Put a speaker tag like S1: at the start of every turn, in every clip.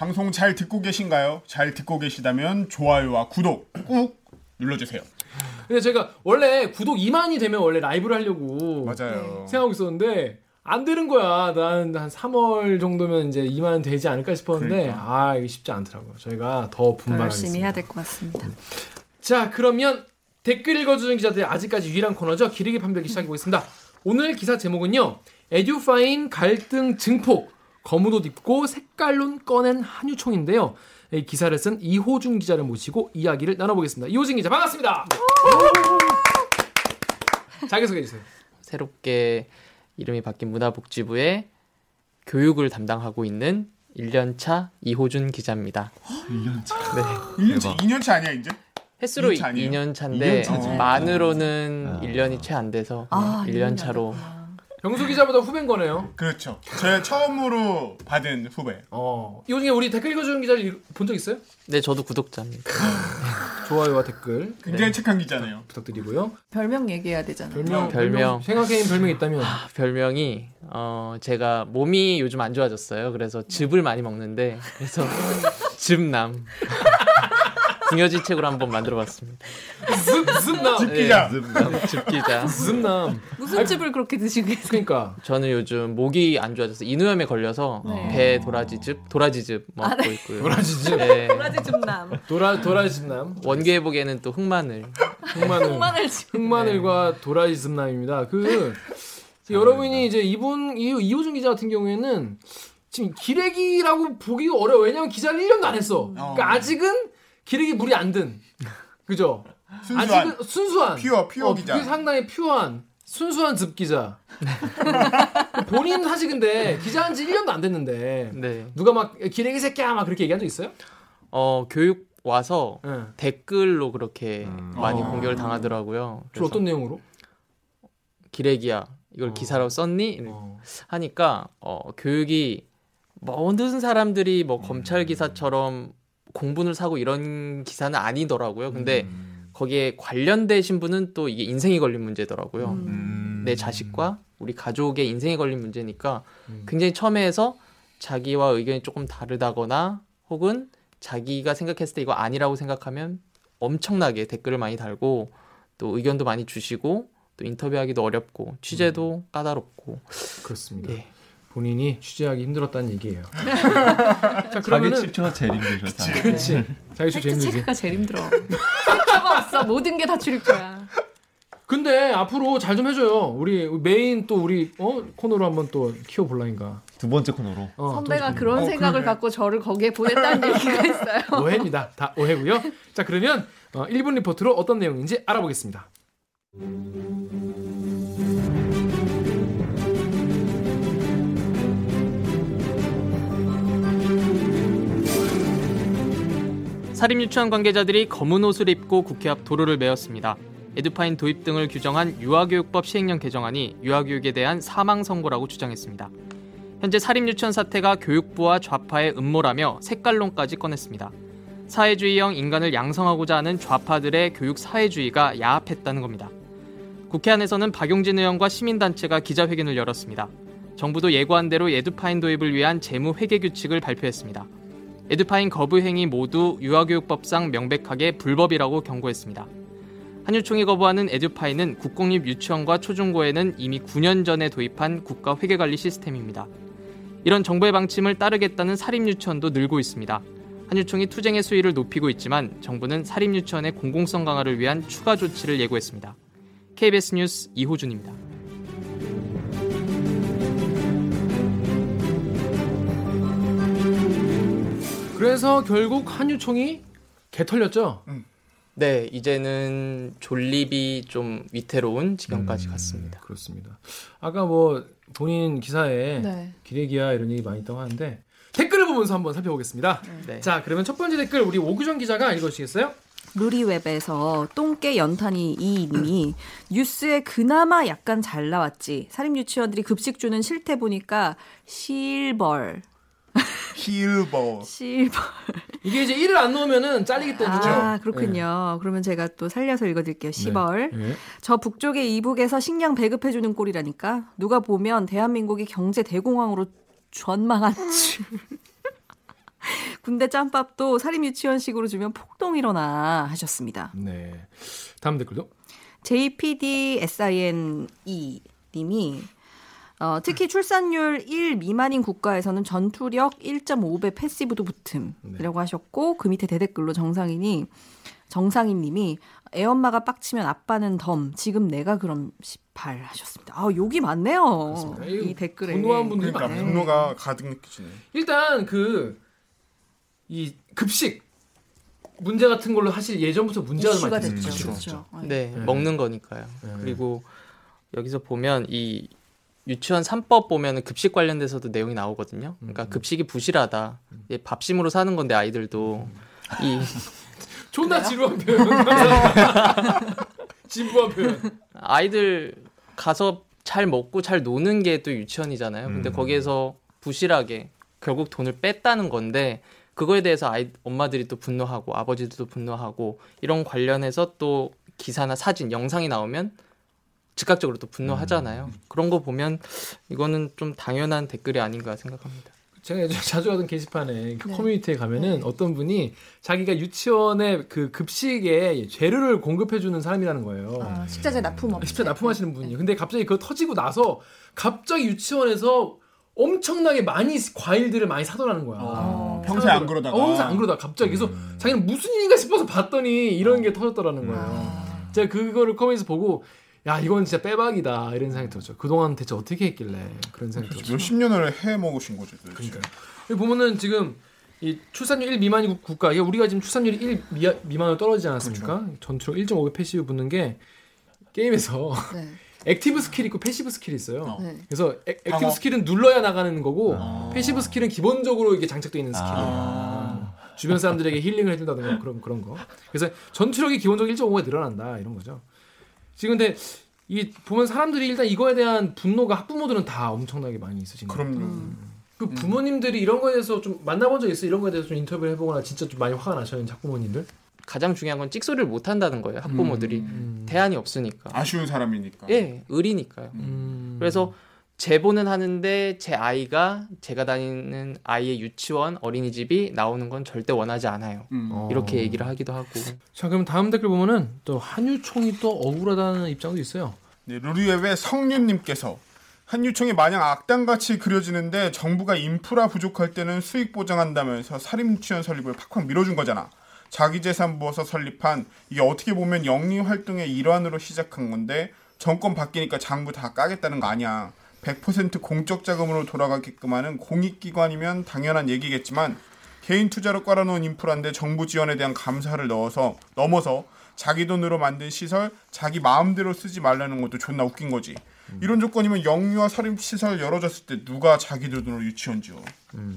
S1: 방송 잘 듣고 계신가요? 잘 듣고 계시다면 좋아요와 구독 꾹 눌러주세요.
S2: 근데 제가 원래 구독 2만이 되면 원래 라이브를 하려고
S1: 맞아요.
S2: 생각하고 있었는데 안 되는 거야. 난 한 3월 정도면 이제 2만 되지 않을까 싶었는데
S1: 그러니까.
S2: 아 이게 쉽지 않더라고요. 저희가
S3: 더더
S2: 분발하겠습니다.
S3: 열심히 해야 될 것 같습니다.
S2: 자 그러면 댓글 읽어주는 기자들의 아직까지 유일한 코너죠. 기르기 판별기 시작해 보겠습니다. 오늘 기사 제목은요. 에듀파인 갈등 증폭 검은 옷 입고 색깔론 꺼낸 한유총인데요. 이 기사를 쓴 이호준 기자를 모시고 이야기를 나눠보겠습니다. 이호준 기자 반갑습니다. 자기소개해 주세요.
S4: 새롭게 이름이 바뀐 문화복지부의 교육을 담당하고 있는 1년차 이호준 기자입니다.
S5: 1년차.
S4: 네.
S1: 1년차, 2년차 아니야 이제?
S4: 횟수로
S1: 2년차 아니에요?
S4: 2년 차인데
S5: 2년 차지.
S4: 만으로는
S5: 아.
S4: 1년이 채 안 돼서
S3: 아,
S4: 1년 차로
S2: 병수 기자보다 후배인 거네요.
S1: 그렇죠. 제 처음으로 받은 후배.
S2: 어. 이 중에 우리 댓글 읽어주는 기자를 본 적 있어요?
S4: 네, 저도 구독자입니다.
S2: 좋아요와 댓글
S1: 굉장히 착한 기자네요.
S2: 부탁드리고요.
S3: 별명 얘기해야 되잖아요.
S2: 별명,
S4: 별명.
S2: 생각해낸 별명 있다면
S4: 아, 별명이 어 제가 몸이 요즘 안 좋아졌어요. 그래서 즙을 많이 먹는데 그래서 즙남. 궁여지책으로 한번 만들어봤습니다.
S2: 즙남.
S1: 즙 기자.
S4: 네, 즙기자.
S2: 즙남.
S3: 무슨 즙을 그렇게 드시고 계세요?
S2: 그러니까
S4: 저는 요즘 목이 안 좋아져서 인후염에 걸려서
S3: 네.
S4: 배 도라지즙, 도라지즙 먹고 있고요.
S2: 도라지즙.
S4: 네.
S3: 도라지 즙남.
S2: 도라 도라지즙남.
S4: 원기 회복에는 또 흑마늘.
S2: 흑마늘.
S3: 흑마늘 즙.
S2: 흑마늘과 도라지즙남입니다. 그 여러분이 이제 이분 이 이호준 기자 같은 경우에는 지금 기레기라고 보기가 어려워. 왜냐면 기자를 1년도 안 했어. 그러니까 아직은 기레기 물이 안 든. 그죠?
S1: 순수한.
S2: 아직은 순수한.
S1: 퓨어, 퓨어
S2: 어,
S1: 기자.
S2: 그게 상당히 퓨어한 순수한 즙 기자. 본인 사실 근데 기자한 지 1년도 안 됐는데
S4: 네.
S2: 누가 막 기레기 새끼야 막 그렇게 얘기한 적 있어요?
S4: 어 교육 와서
S2: 응.
S4: 댓글로 그렇게
S5: 음.
S4: 많이
S1: 어.
S4: 공격을 당하더라고요.
S2: 주로 어떤 내용으로?
S4: 기레기야 이걸
S2: 어.
S4: 기사로 썼니?
S2: 어.
S4: 하니까 어 교육이 모든 사람들이 뭐 검찰 기사처럼 공분을 사고 이런 기사는 아니더라고요. 근데
S5: 음.
S4: 거기에 관련되신 분은 또 이게 인생이 걸린 문제더라고요.
S5: 음.
S4: 내 자식과 우리 가족의 인생이 걸린 문제니까
S2: 음.
S4: 굉장히 처음에서 자기와 의견이 조금 다르다거나 혹은 자기가 생각했을 때 이거 아니라고 생각하면 엄청나게 댓글을 많이 달고 또 의견도 많이 주시고 또 인터뷰하기도 어렵고 취재도 까다롭고
S2: 그렇습니다.
S4: 예.
S2: 본인이 취재하기 힘들었다는 얘기예요. 자
S5: 자기
S2: 그러면은
S5: 체크가 제일 힘들죠.
S2: 그렇지. 자기 취재 힘들지.
S3: 체크가 제일 힘들어. 출입처가 없어. 모든 게 다 출입처야.
S2: 근데 앞으로 잘 좀 해줘요. 우리 메인 또 우리 어 코너로 한번 또 키워 볼라니까.
S5: 두 번째 코너로.
S2: 어,
S3: 선배가
S2: 또
S3: 그런
S1: 어,
S3: 생각을
S1: 그러네.
S3: 갖고 저를 거기에 보냈다는 얘기가 있어요.
S2: 오해입니다. 다 오해고요. 자 그러면 어, 1분 리포트로 어떤 내용인지 알아보겠습니다.
S4: 사립유치원 관계자들이 검은 옷을 입고 국회 앞 도로를 메웠습니다. 에듀파인 도입 등을 규정한 유아교육법 시행령 개정안이 유아교육에 대한 사망 선고라고 주장했습니다. 현재 사립유치원 사태가 교육부와 좌파의 음모라며 색깔론까지 꺼냈습니다. 사회주의형 인간을 양성하고자 하는 좌파들의 교육 사회주의가 야합했다는 겁니다. 국회 안에서는 박용진 의원과 시민단체가 기자회견을 열었습니다. 정부도 예고한 대로 에듀파인 도입을 위한 재무 회계 규칙을 발표했습니다. 에듀파인 거부 행위 모두 유아교육법상 명백하게 불법이라고 경고했습니다. 한유총이 거부하는 에듀파인은 국공립 유치원과 초중고에는 이미 9년 전에 도입한 국가 회계관리 시스템입니다. 이런 정부의 방침을 따르겠다는 사립유치원도 늘고 있습니다. 한유총이 투쟁의 수위를 높이고 있지만 정부는 사립유치원의 공공성 강화를 위한 추가 조치를 예고했습니다. KBS 뉴스 이호준입니다.
S2: 그래서 결국 한유총이 개 털렸죠.
S4: 네, 이제는 존립이 좀 위태로운 지경까지 갔습니다.
S2: 그렇습니다. 아까 뭐 본인 기사에
S3: 네.
S2: 기레기야 이런 얘기 많이 있다고 하는데 댓글을 보면서 한번 살펴보겠습니다.
S4: 네.
S2: 자 그러면 첫 번째 댓글 우리 오규정 기자가 읽어주시겠어요?
S3: 루리웹에서 똥개 연탄이 이님이 뉴스에 그나마 약간 잘 나왔지. 사립 유치원들이 급식 주는 실태 보니까 실벌,
S1: 힐버.
S3: 실벌.
S2: 이게 이제 일을 안 넣으면은 잘리기 때문에
S3: 아 그렇군요. 그러면 제가 또 살려서 읽어드릴게요. 시벌.
S2: 네.
S3: 저 북쪽의 이북에서 식량 배급해주는 꼴이라니까. 누가 보면 대한민국이 경제 대공황으로 전망한 줄. 군대 짬밥도 사립 유치원식으로 주면 폭동 일어나 하셨습니다.
S2: 네. 다음 댓글도.
S3: JPDSINE 님이 어, 특히 출산율 1 미만인 국가에서는 전투력 1.5배 패시브도 붙음이라고 하셨고 그 밑에 대댓글로 정상인이 정상인 님이 애 엄마가 빡치면 아빠는 덤 지금 내가 그럼 18 하셨습니다. 아 욕이 많네요.
S2: 그렇습니다.
S3: 이 댓글에
S2: 분노한 분들이
S1: 그러니까
S2: 많아요.
S1: 분노가 가득 느껴지네.
S2: 일단 그 이 급식 문제 같은 걸로 사실 예전부터 문제가 많이
S3: 됐죠.
S2: 됐죠.
S3: 그렇죠.
S4: 네,
S2: 네.
S4: 먹는 거니까요.
S2: 네.
S4: 그리고 여기서 보면 이 유치원 3법 보면은 급식 관련돼서도 내용이 나오거든요. 그러니까
S2: 음.
S4: 급식이 부실하다. 예, 밥심으로 사는 건데 아이들도 이
S2: 존나 지루한 표현. 진부한 표현.
S4: 아이들 가서 잘 먹고 잘 노는 게 또 유치원이잖아요. 근데
S2: 음.
S4: 거기에서 부실하게 결국 돈을 뺐다는 건데 그거에 대해서 아이 엄마들이 또 분노하고 아버지들도 분노하고 이런 관련해서 또 기사나 사진, 영상이 나오면 즉각적으로 또 분노하잖아요. 그런 거 보면 이거는 좀 당연한 댓글이 아닌가 생각합니다.
S2: 제가 예전에 자주 가던 게시판에 그
S3: 네.
S2: 커뮤니티에 가면은 어떤 분이 자기가 유치원에 그 급식에 재료를 공급해주는 사람이라는 거예요.
S3: 아, 식자재 납품 업.
S2: 식자재 납품하시는 분이. 근데 갑자기 그거 터지고 나서 갑자기 유치원에서 엄청나게 많이 과일들을 많이 사더라는 거야.
S1: 어, 평소에 안 그러다가.
S2: 어, 평소에 안 그러다가 갑자기 그래서 자기는 무슨 일인가 싶어서 봤더니 이런 게 터졌더라는 거예요. 제가 그거를 커뮤니티에서 보고 야 이건 진짜 빼박이다 이런 생각이 들었죠. 그동안 대체 어떻게 했길래 그런 생각이 들었죠.
S1: 몇십 년을 해 먹으신 거죠. 도대체.
S2: 그러니까요. 여기 보면은 지금 이 출산율 1 미만이 국- 국가 이게 우리가 지금 출산율이 1 미, 미만으로 떨어지지 않았습니까? 전투력 1.5배 passive 붙는 게 게임에서
S3: 네.
S2: active skill 있고 passive skill이 있어요.
S3: 네.
S2: 그래서 액, active
S1: 방어.
S2: skill은 눌러야 나가는 거고
S1: 아.
S2: passive skill은 기본적으로 이게 장착되어 있는 skill이에요.
S5: 아.
S2: 주변 사람들에게 힐링을 해준다든가 그런 그런 거. 그래서 전투력이 기본적으로 1.5가 늘어난다 이런 거죠. 지금 근데 이 보면 사람들이 일단 이거에 대한 분노가 학부모들은 다 엄청나게 많이 있으신 거예요.
S1: 그럼요.
S2: 그 부모님들이 이런 거에 대해서 좀 만나본 적 있어요? 이런 거에 대해서 좀 인터뷰를 해보거나 진짜 좀 많이 화가 나셨는지 학부모님들?
S4: 가장 중요한 건 찍소리를 못 한다는 거예요. 학부모들이
S2: 음.
S4: 대안이 없으니까.
S1: 아쉬운 사람이니까.
S4: 예, 의리니까요.
S2: 음.
S4: 그래서 제보는 하는데 제 아이가 제가 다니는 아이의 유치원 어린이집이 나오는 건 절대 원하지 않아요.
S1: 음.
S2: 어.
S4: 이렇게 얘기를 하기도 하고.
S2: 자 그럼 다음 댓글 보면은 또 한유총이 또 억울하다는 입장도 있어요.
S1: 네, 루리앱의 성윤님께서 한유총이 마냥 악당같이 그려지는데 정부가 인프라 부족할 때는 수익 보장한다면서 사립유치원 설립을 팍팍 밀어준 거잖아. 자기 재산 부어서 설립한 이게 어떻게 보면 영리 활동의 일환으로 시작한 건데 정권 바뀌니까 장부 다 까겠다는 거 아니야. 100% 공적 자금으로 돌아가게끔 하는 공익기관이면 당연한 얘기겠지만 개인 투자로 깔아놓은 인프라인데 정부 지원에 대한 감사를 넣어서 넘어서 자기 돈으로 만든 시설 자기 마음대로 쓰지 말라는 것도 존나 웃긴 거지. 이런 조건이면 영유아 사립 시설 열어줬을 때 누가 자기들 돈으로 유치원 지어?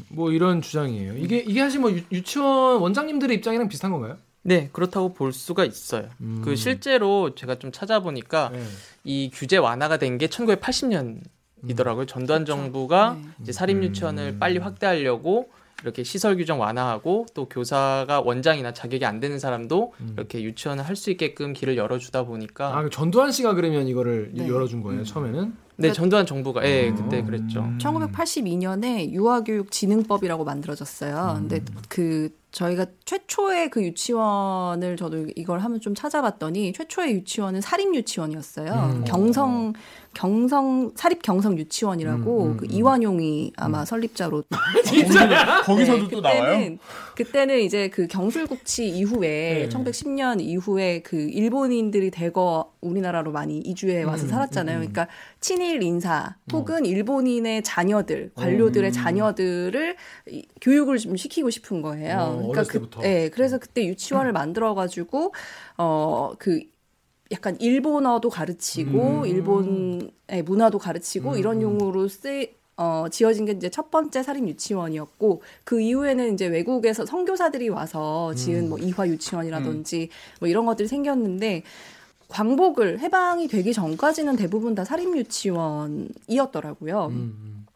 S2: 뭐 이런 주장이에요. 이게 이게 사실 뭐 유, 유치원 원장님들의 입장이랑 비슷한 건가요?
S4: 네, 그렇다고 볼 수가 있어요. 그 실제로 제가 좀 찾아보니까
S2: 네.
S4: 이 규제 완화가 된 게 1980년 이더라고요. 전두환 정부가
S3: 네.
S4: 이제 사립 유치원을 빨리 확대하려고 이렇게 시설 규정 완화하고 또 교사가 원장이나 자격이 안 되는 사람도 이렇게 유치원을 할 수 있게끔 길을 열어주다 보니까
S2: 아, 그 전두환 씨가 그러면 이거를
S3: 네.
S2: 열어준 거예요 처음에는.
S4: 네 전두환 정부가 예
S2: 음.
S4: 그때 그랬죠.
S3: 1982년에 유아교육진흥법이라고 만들어졌어요. 근데 그 저희가 최초의 그 유치원을 저도 이걸 하면 좀 찾아봤더니 최초의 유치원은 사립 유치원이었어요.
S2: 음.
S3: 경성 경성 사립 경성 유치원이라고
S2: 음, 음,
S3: 그
S2: 음.
S3: 이완용이 아마 설립자로
S2: 진짜야?
S1: 거기서도 또 나와요?
S3: 그때는 이제 그 경술국치 이후에
S2: 네.
S3: 1910년 이후에 그 일본인들이 대거 우리나라로 많이 이주해 와서
S2: 음,
S3: 살았잖아요.
S2: 음, 음.
S3: 그러니까 친일 인사 혹은 일본인의 자녀들, 관료들의
S2: 음.
S3: 자녀들을 이- 교육을 좀 시키고 싶은 거예요.
S2: 어,
S3: 그러니까 그,
S2: 때부터.
S3: 네, 그래서 그때 유치원을 만들어 가지고 어그 약간 일본어도 가르치고
S2: 음.
S3: 일본의 문화도 가르치고
S2: 음.
S3: 이런 용으로 쓰 어, 지어진 게 이제 첫 번째 사립 유치원이었고 그 이후에는 이제 외국에서 선교사들이 와서 지은
S2: 음.
S3: 뭐 이화 유치원이라든지 뭐 이런 것들이 생겼는데 광복을 해방이 되기 전까지는 대부분 다 사립 유치원이었더라고요.
S2: 음,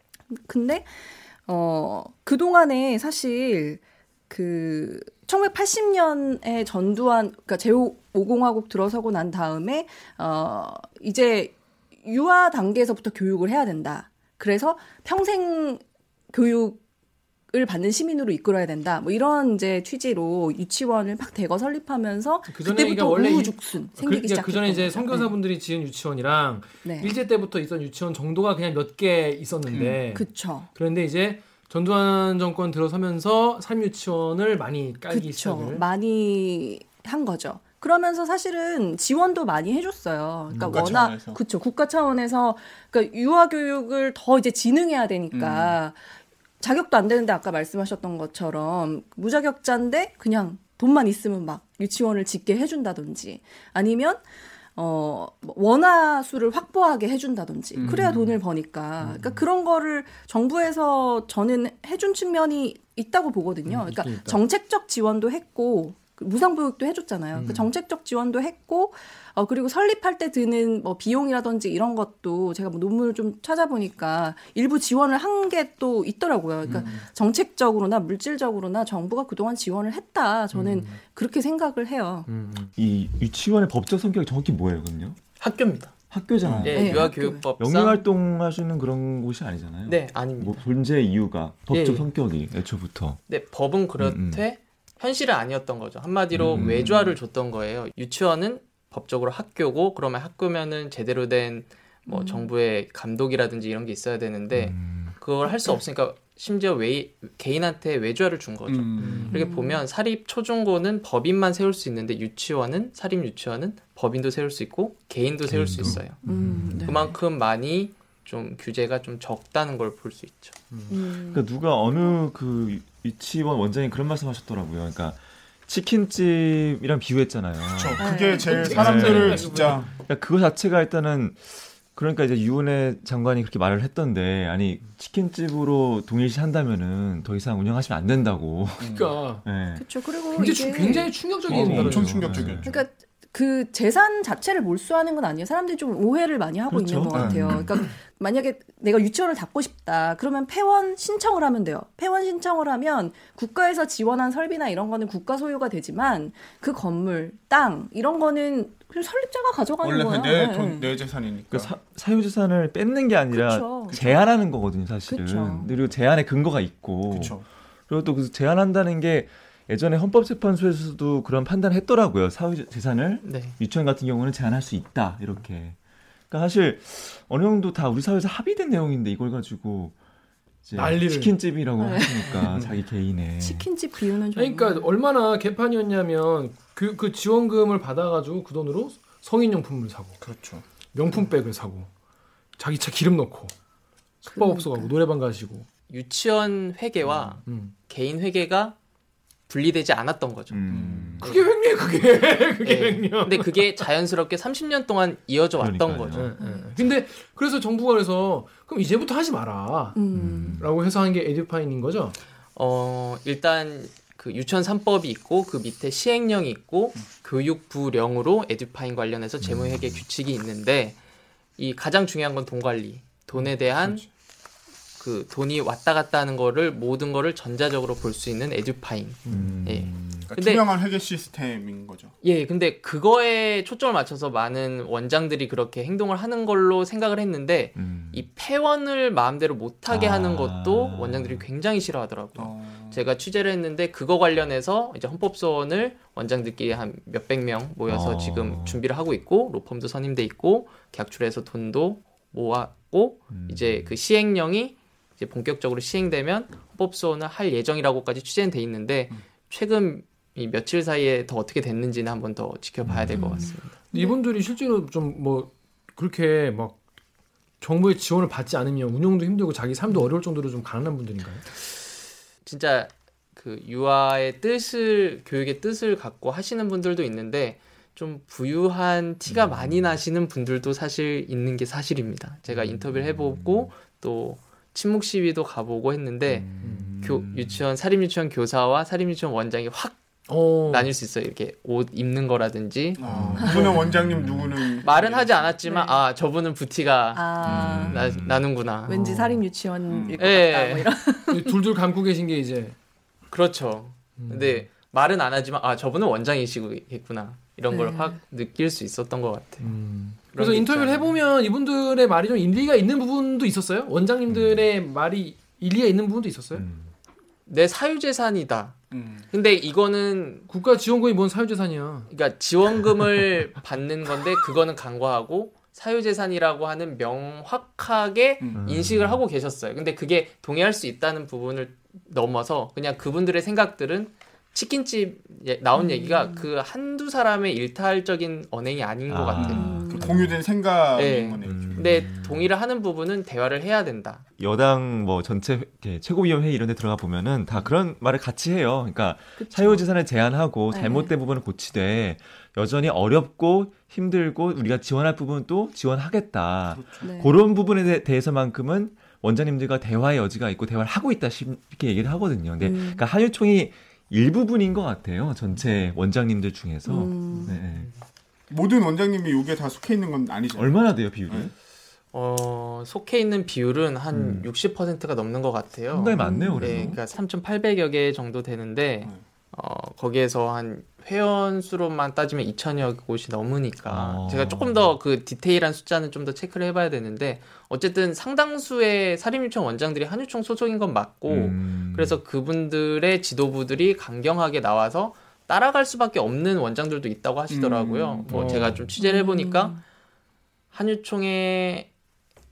S3: 근데 어 그동안에 사실 그 1980년에 전두환 그러니까 제5공화국 들어서고 난 다음에 어 이제 유아 단계에서부터 교육을 해야 된다. 그래서 평생 교육 을 받는 시민으로 이끌어야 된다. 뭐 이런 이제 취지로 유치원을 막 대거 설립하면서 그그
S2: 전에
S3: 때부터
S2: 그러니까 원래 이-
S3: 우후죽순
S2: 그,
S3: 생기기 시작했던
S2: 그 전에 이제. 선교사분들이 지은 유치원이랑
S3: 네.
S2: 일제 때부터 있던 유치원 정도가 그냥 몇 개 있었는데
S3: 그쵸.
S2: 그런데 이제 전두환 정권 들어서면서 삼유치원을 많이 깔기
S3: 그쵸.
S2: 시작을
S3: 많이 한 거죠. 그러면서 사실은 지원도 많이 해줬어요. 그러니까
S1: 국가
S3: 워낙
S1: 차원에서.
S3: 그쵸 국가 차원에서 그러니까 유아 교육을 더 이제 진흥해야 되니까
S1: 음.
S3: 자격도 안 되는데 아까 말씀하셨던 것처럼 무자격자인데 그냥 돈만 있으면 막 유치원을 짓게 해준다든지 아니면 어, 뭐 원화 수를 확보하게 해준다든지
S1: 음.
S3: 그래야 돈을 버니까 그러니까 그런 거를 정부에서 저는 해준 측면이 있다고 보거든요.
S2: 음,
S3: 그러니까
S2: 있다.
S3: 정책적 지원도 했고 그 무상교육도 해줬잖아요. 그
S2: 음.
S3: 정책적 지원도 했고 어 그리고 설립할 때 드는 뭐 비용이라든지 이런 것도 제가 뭐 논문을 좀 찾아보니까 일부 지원을 한 게 또 있더라고요. 그러니까
S2: 음.
S3: 정책적으로나 물질적으로나 정부가 그동안 지원을 했다. 저는 그렇게 생각을 해요.
S2: 음, 음.
S5: 이 유치원의 법적 성격이 정확히 뭐예요, 그럼요?
S4: 학교입니다.
S5: 학교잖아요.
S4: 예,
S3: 네,
S4: 유아교육법상
S5: 영리 활동 하시는 그런 곳이 아니잖아요.
S4: 네, 아닙니다.
S5: 뭐 존재 이유가 법적
S4: 예, 예.
S5: 성격이 애초부터.
S4: 네, 법은 그렇되 현실은 아니었던 거죠. 한마디로
S5: 음.
S4: 외주화를 줬던 거예요. 유치원은 법적으로 학교고 그러면 학교면은 제대로 된뭐
S3: 음.
S4: 정부의 감독이라든지 이런 게 있어야 되는데
S5: 음.
S4: 그걸 할 수 없으니까 심지어 외, 개인한테 외주화를 준 거죠.
S1: 음.
S4: 이렇게 보면 사립 초중고는 법인만 세울 수 있는데 유치원은 사립 유치원은 법인도 세울 수 있고 개인도 세울 수
S5: 개인도.
S4: 있어요.
S3: 음, 네.
S4: 그만큼 많이 좀 규제가 좀 적다는 걸 볼 수 있죠.
S3: 음.
S5: 그러니까 누가 어느 그 유치원 원장이 그런 말씀하셨더라고요. 그러니까 치킨집이랑 비유했잖아요.
S1: 그쵸.
S3: 네.
S1: 그게 제일
S2: 네.
S1: 사람들을
S2: 네.
S1: 진짜
S5: 그러니까 그거 자체가 일단은 그러니까 이제 유은혜 장관이 그렇게 말을 했던데 아니 치킨집으로 동일시 한다면은 더 이상 운영하시면 안 된다고.
S2: 그러니까
S5: 네.
S3: 그렇죠. 그리고
S2: 굉장히,
S3: 이게
S2: 추- 굉장히 충격적인
S1: 어. 엄청 충격적이었죠.
S3: 그러니까 그 재산 자체를 몰수하는 건 아니에요. 사람들이 좀 오해를 많이 하고
S5: 그렇죠.
S3: 있는 것 같아요.
S1: 음.
S3: 그러니까 만약에 내가 유치원을 닫고 싶다. 그러면 폐원 신청을 하면 돼요. 폐원 신청을 하면 국가에서 지원한 설비나 이런 거는 국가 소유가 되지만 그 건물, 땅 이런 거는 그냥 설립자가 가져가는
S1: 원래
S3: 거예요.
S1: 그내
S3: 네.
S1: 돈내 재산이니까.
S5: 그 사, 사유 재산을 뺏는 게 아니라
S3: 그쵸.
S5: 제한하는 거거든요, 사실은.
S3: 그쵸.
S5: 그리고 제한의 근거가 있고.
S1: 그렇죠.
S5: 그리고 또 그 제한한다는 게 예전에 헌법재판소에서도 그런 판단을 했더라고요. 사유재산을
S4: 네.
S5: 유치원 같은 경우는 제한할 수 있다 이렇게. 그러니까 사실 어느 정도 다 우리 사회에서 합의된 내용인데 이걸 가지고
S2: 난리를.
S5: 치킨집이라고
S3: 네.
S5: 하시니까 자기 개인의
S3: 치킨집 비유는 좀
S2: 그러니까 얼마나 개판이었냐면 그, 그 지원금을 받아가지고 그 돈으로 성인용품을 사고
S1: 그렇죠.
S2: 명품백을 사고 자기 차 기름 넣고 숙박업소 가고 노래방 가시고
S4: 유치원 회계와
S2: 음.
S4: 개인 회계가 분리되지 않았던 거죠.
S5: 음.
S2: 그게 횡령 그게 그게
S4: 예.
S2: 횡령
S4: 근데 그게 자연스럽게 30년 동안 이어져 왔던
S5: 그러니까요.
S4: 거죠.
S2: 예, 예. 근데 그래서 정부가 그래서 그럼 이제부터 하지 마라
S3: 음.
S2: 라고 해서 한 게 에듀파인인 거죠
S4: 어, 일단 그 유치원 3법이 있고 그 밑에 시행령이 있고 교육부령으로 에듀파인 관련해서 재무회계 규칙이 있는데 이 가장 중요한 건 돈 관리. 돈에 대한
S2: 그렇지.
S4: 그 돈이 왔다 갔다 하는 거를 모든 거를 전자적으로 볼 수 있는 에듀파인.
S5: 음.
S4: 예.
S1: 그러니까
S4: 근데-
S1: 투명한 회계 시스템인 거죠.
S4: 예, 근데 그거에 초점을 맞춰서 많은 원장들이 그렇게 행동을 하는 걸로 생각을 했는데
S5: 음.
S4: 이 폐원을 마음대로 못하게
S5: 아.
S4: 하는 것도 원장들이 굉장히 싫어하더라고요.
S1: 어...
S4: 제가 취재를 했는데 그거 관련해서 이제 헌법소원을 원장들끼리 한 몇백 명 모여서
S5: 어.
S4: 지금 준비를 하고 있고 로펌도 선임돼 있고 계약출에서 돈도 모았고
S5: 음.
S4: 이제 그 시행령이 이제 본격적으로 시행되면 헌법 소원을 할 예정이라고까지 취재는 돼 있는데 최근 이 며칠 사이에 더 어떻게 됐는지는 한번 더 지켜봐야 될것
S3: 음.
S4: 같습니다.
S2: 이분들이 실제로 좀 뭐 그렇게 막 정부의 지원을 받지 않으면 운영도 힘들고 자기 삶도 어려울 정도로 좀 가난한 분들인가요?
S4: 진짜 그 유아의 뜻을 교육의 뜻을 갖고 하시는 분들도 있는데 좀 부유한 티가 많이 나시는 분들도 사실 있는 게 사실입니다. 제가 인터뷰를 해보고 또 친묵 시위도 가보고 했는데
S5: 음.
S4: 교, 유치원 사립 유치원 교사와 사립 유치원 원장이 확
S2: 어.
S4: 나뉠 수 있어요. 이렇게 옷 입는 거라든지
S1: 어, 누구는 원장님 누구는
S4: 말은 하지 않았지만
S3: 네.
S4: 아 저분은 부티가
S3: 아
S5: 음.
S4: 나, 나는구나.
S3: 왠지 사립 유치원일 것
S4: 예.
S3: 같다. 뭐 이런.
S2: 둘둘 감고 계신 게 이제
S4: 그렇죠.
S2: 음.
S4: 근데 말은 안 하지만 아 저분은 원장이시겠구나 이런 걸
S3: 네.
S4: 확 느낄 수 있었던 것 같아요.
S2: 음. 그래서
S4: 게
S2: 인터뷰를. 해보면 이분들의 말이 좀 일리가 있는 부분도 있었어요. 원장님들의 말이 일리가 있는 부분도 있었어요.
S5: 음.
S4: 내 사유재산이다.
S1: 음.
S4: 근데 이거는
S2: 국가 지원금이 뭔 사유재산이야.
S4: 그러니까 지원금을 받는 건데 그거는 간과하고 사유재산이라고 하는 명확하게
S1: 음.
S4: 인식을 하고 계셨어요. 근데 그게 동의할 수 있다는 부분을 넘어서 그냥 그분들의 생각들은 치킨집 예- 나온 얘기가 그 한두 사람의 일탈적인 언행이 아닌 것
S5: 아.
S4: 같아요.
S3: 음.
S1: 그 공유된 생각인
S4: 네.
S1: 거네.
S5: 음.
S4: 근데 동의를 하는 부분은 대화를 해야 된다.
S5: 여당 뭐 전체 최고위원회 이런 데 들어가 보면은 다 그런 말을 같이 해요. 그러니까 사유재산을 제한하고
S3: 네.
S5: 잘못된 부분을 고치되 여전히 어렵고 힘들고 우리가 지원할 부분도 지원하겠다.
S3: 네.
S5: 그런 부분에 대- 대해서만큼은 원장님들과 대화의 여지가 있고 대화를 하고 있다 이렇게 얘기를 하거든요. 근데
S3: 음.
S5: 그러니까 한유총이 일부분인 것 같아요. 전체 원장님들 중에서
S3: 음.
S5: 네.
S1: 모든 원장님이 여기에 다 속해 있는 건 아니죠.
S5: 얼마나 돼요 비율이?
S4: 어, 속해 있는 비율은 한
S5: 음.
S4: 60%가 넘는 것 같아요.
S5: 상당히 많네요.
S3: 음.
S5: 그래도.
S4: 네, 그러니까 3,800여 개 정도 되는데
S1: 네.
S4: 어, 거기에서 한 회원 수로만 따지면 2천여 곳이 넘으니까
S5: 아.
S4: 제가 조금 더 그 디테일한 숫자는 좀 더 체크를 해봐야 되는데 어쨌든 상당수의 사립유치원 원장들이 한유총 소속인 건 맞고
S5: 음.
S4: 그래서 그분들의 지도부들이 강경하게 나와서 따라갈 수밖에 없는 원장들도 있다고 하시더라고요.
S1: 음.
S4: 뭐
S2: 어.
S4: 제가 좀 취재를 해보니까
S3: 음.
S4: 한유총의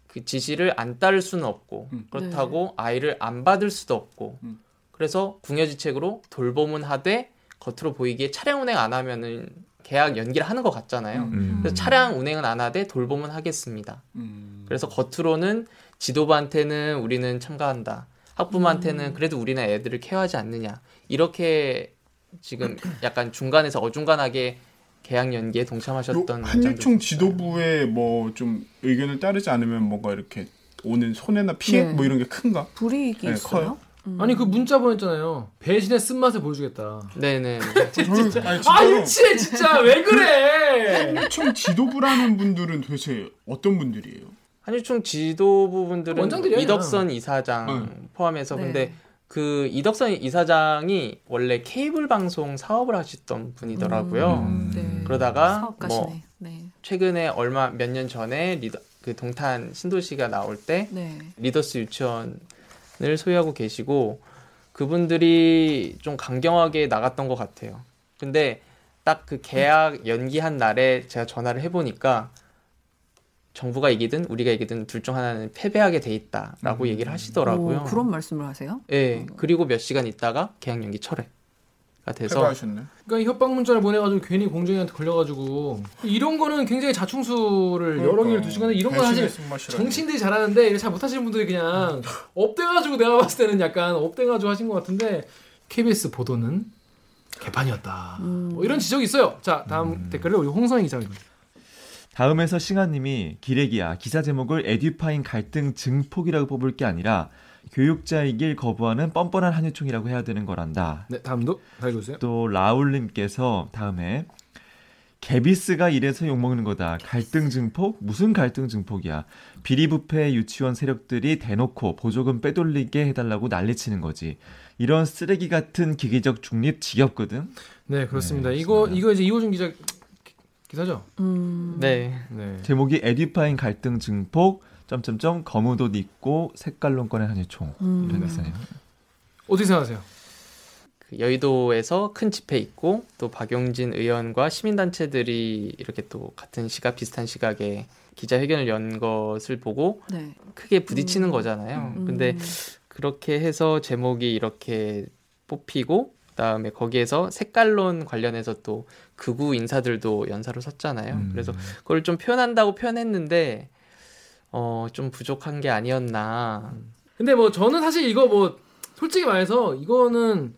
S4: 그 지시를 안 따를 수는 없고
S1: 음.
S4: 그렇다고 아이를 안 받을 수도 없고
S1: 음.
S4: 그래서 궁여지책으로 돌봄은 하되 겉으로 보이기에 차량 운행 안 하면은 계약 연기를 하는 것 같잖아요.
S1: 음.
S4: 그래서 차량 운행은 안 하되 돌봄은 하겠습니다.
S1: 음.
S4: 그래서 겉으로는 지도부한테는 우리는 참가한다. 학부모한테는 그래도 우리는 애들을 케어하지 않느냐. 이렇게 지금 약간 중간에서 어중간하게 계약 연기에
S1: 요
S4: 동참하셨던 원장들
S1: 지도부의 뭐 좀 의견을 따르지 않으면 뭔가 이렇게 오는 손해나 피해
S3: 네.
S1: 뭐 이런 게 큰가?
S3: 불이익이
S1: 네,
S3: 있어요?
S1: 커요.
S3: 음.
S2: 아니 그 문자 보냈잖아요. 배신의 쓴맛을 보여주겠다.
S4: 네네.
S1: 저는 아니
S2: 아
S1: 진짜로
S2: 유치해 진짜 왜 그래?
S1: 한유총 지도부라는 분들은 도대체 어떤 분들이에요?
S4: 한유총 지도부 분들은
S2: 원장들이야,
S4: 이덕선 이사장
S1: 응.
S4: 포함해서
S3: 네.
S4: 근데 그 이덕선 이사장이 원래 케이블 방송 사업을 하셨던 분이더라고요.
S5: 음.
S3: 네.
S4: 그러다가
S3: 사업가시네.
S4: 뭐
S3: 네.
S4: 최근에 얼마 몇 년 전에 리더 그 동탄 신도시가 나올 때
S3: 네.
S4: 리더스 유치원 을 소유하고 계시고 그분들이 좀 강경하게 나갔던 것 같아요. 근데 딱 그 계약 연기한 날에 제가 전화를 해보니까 정부가 이기든 우리가 이기든 둘 중 하나는 패배하게 돼 있다라고 얘기를 하시더라고요.
S3: 오, 그런 말씀을 하세요?
S4: 예. 그리고 몇 시간 있다가 계약 연기 철회가 돼서
S1: 패배하셨네.
S2: 그러니까 협박 문자를 보내가지고 괜히 공정이한테 걸려가지고 이런 거는 굉장히 자충수를 여러 개를 두시거나 이런 건 사실. 정치인들이 잘하는데 잘 못하시는 분들이 그냥 up돼가지고 내가 봤을 때는 약간 up돼가지고 하신 것 같은데 KBS 보도는 개판이었다.
S3: 음.
S2: 뭐 이런 지적이 있어요. 자 다음 댓글을 우리 홍성희 읽어주세요.
S5: 다음에서 싱아님이 기레기야 기사 제목을 에듀파인 갈등 증폭이라고 뽑을 게 아니라 교육자이길 거부하는 뻔뻔한 한유총이라고 해야 되는 거란다.
S2: 네 다음도 다 읽어주세요.
S5: 또 라울님께서 다음에 개비스가 이래서 욕먹는 거다. 갈등 증폭? 무슨 갈등 증폭이야. 비리부패 유치원 세력들이 대놓고 보조금 빼돌리게 해달라고 난리치는 거지. 이런 쓰레기 같은 기계적 중립 지겹거든.
S2: 네 그렇습니다.
S5: 네,
S2: 이거. 이거 이제 이호준 기자 기- 기사죠.
S3: 음.
S4: 네.
S2: 네.
S5: 제목이 에듀파인 갈등 증폭 점점점 검은 옷 입고 색깔론 꺼낸 한유총
S3: 음.
S5: 이런 기사예요.
S2: 어떻게 생각하세요?
S4: 그 여의도에서 큰 집회 있고 또 박용진 의원과 시민단체들이 이렇게 또 같은 시각 비슷한 시각에 기자회견을 연 것을 보고
S3: 네.
S4: 크게 부딪히는
S3: 음.
S4: 거잖아요.
S3: 음.
S4: 근데 그렇게 해서 제목이 이렇게 뽑히고 그다음에 거기에서 색깔론 관련해서 또 극우 인사들도 연사로 섰잖아요.
S5: 음.
S4: 그래서 그걸 좀 표현한다고 표현했는데 어 좀 부족한 게 아니었나.
S2: 근데 뭐 저는 사실 이거 뭐 솔직히 말해서 이거는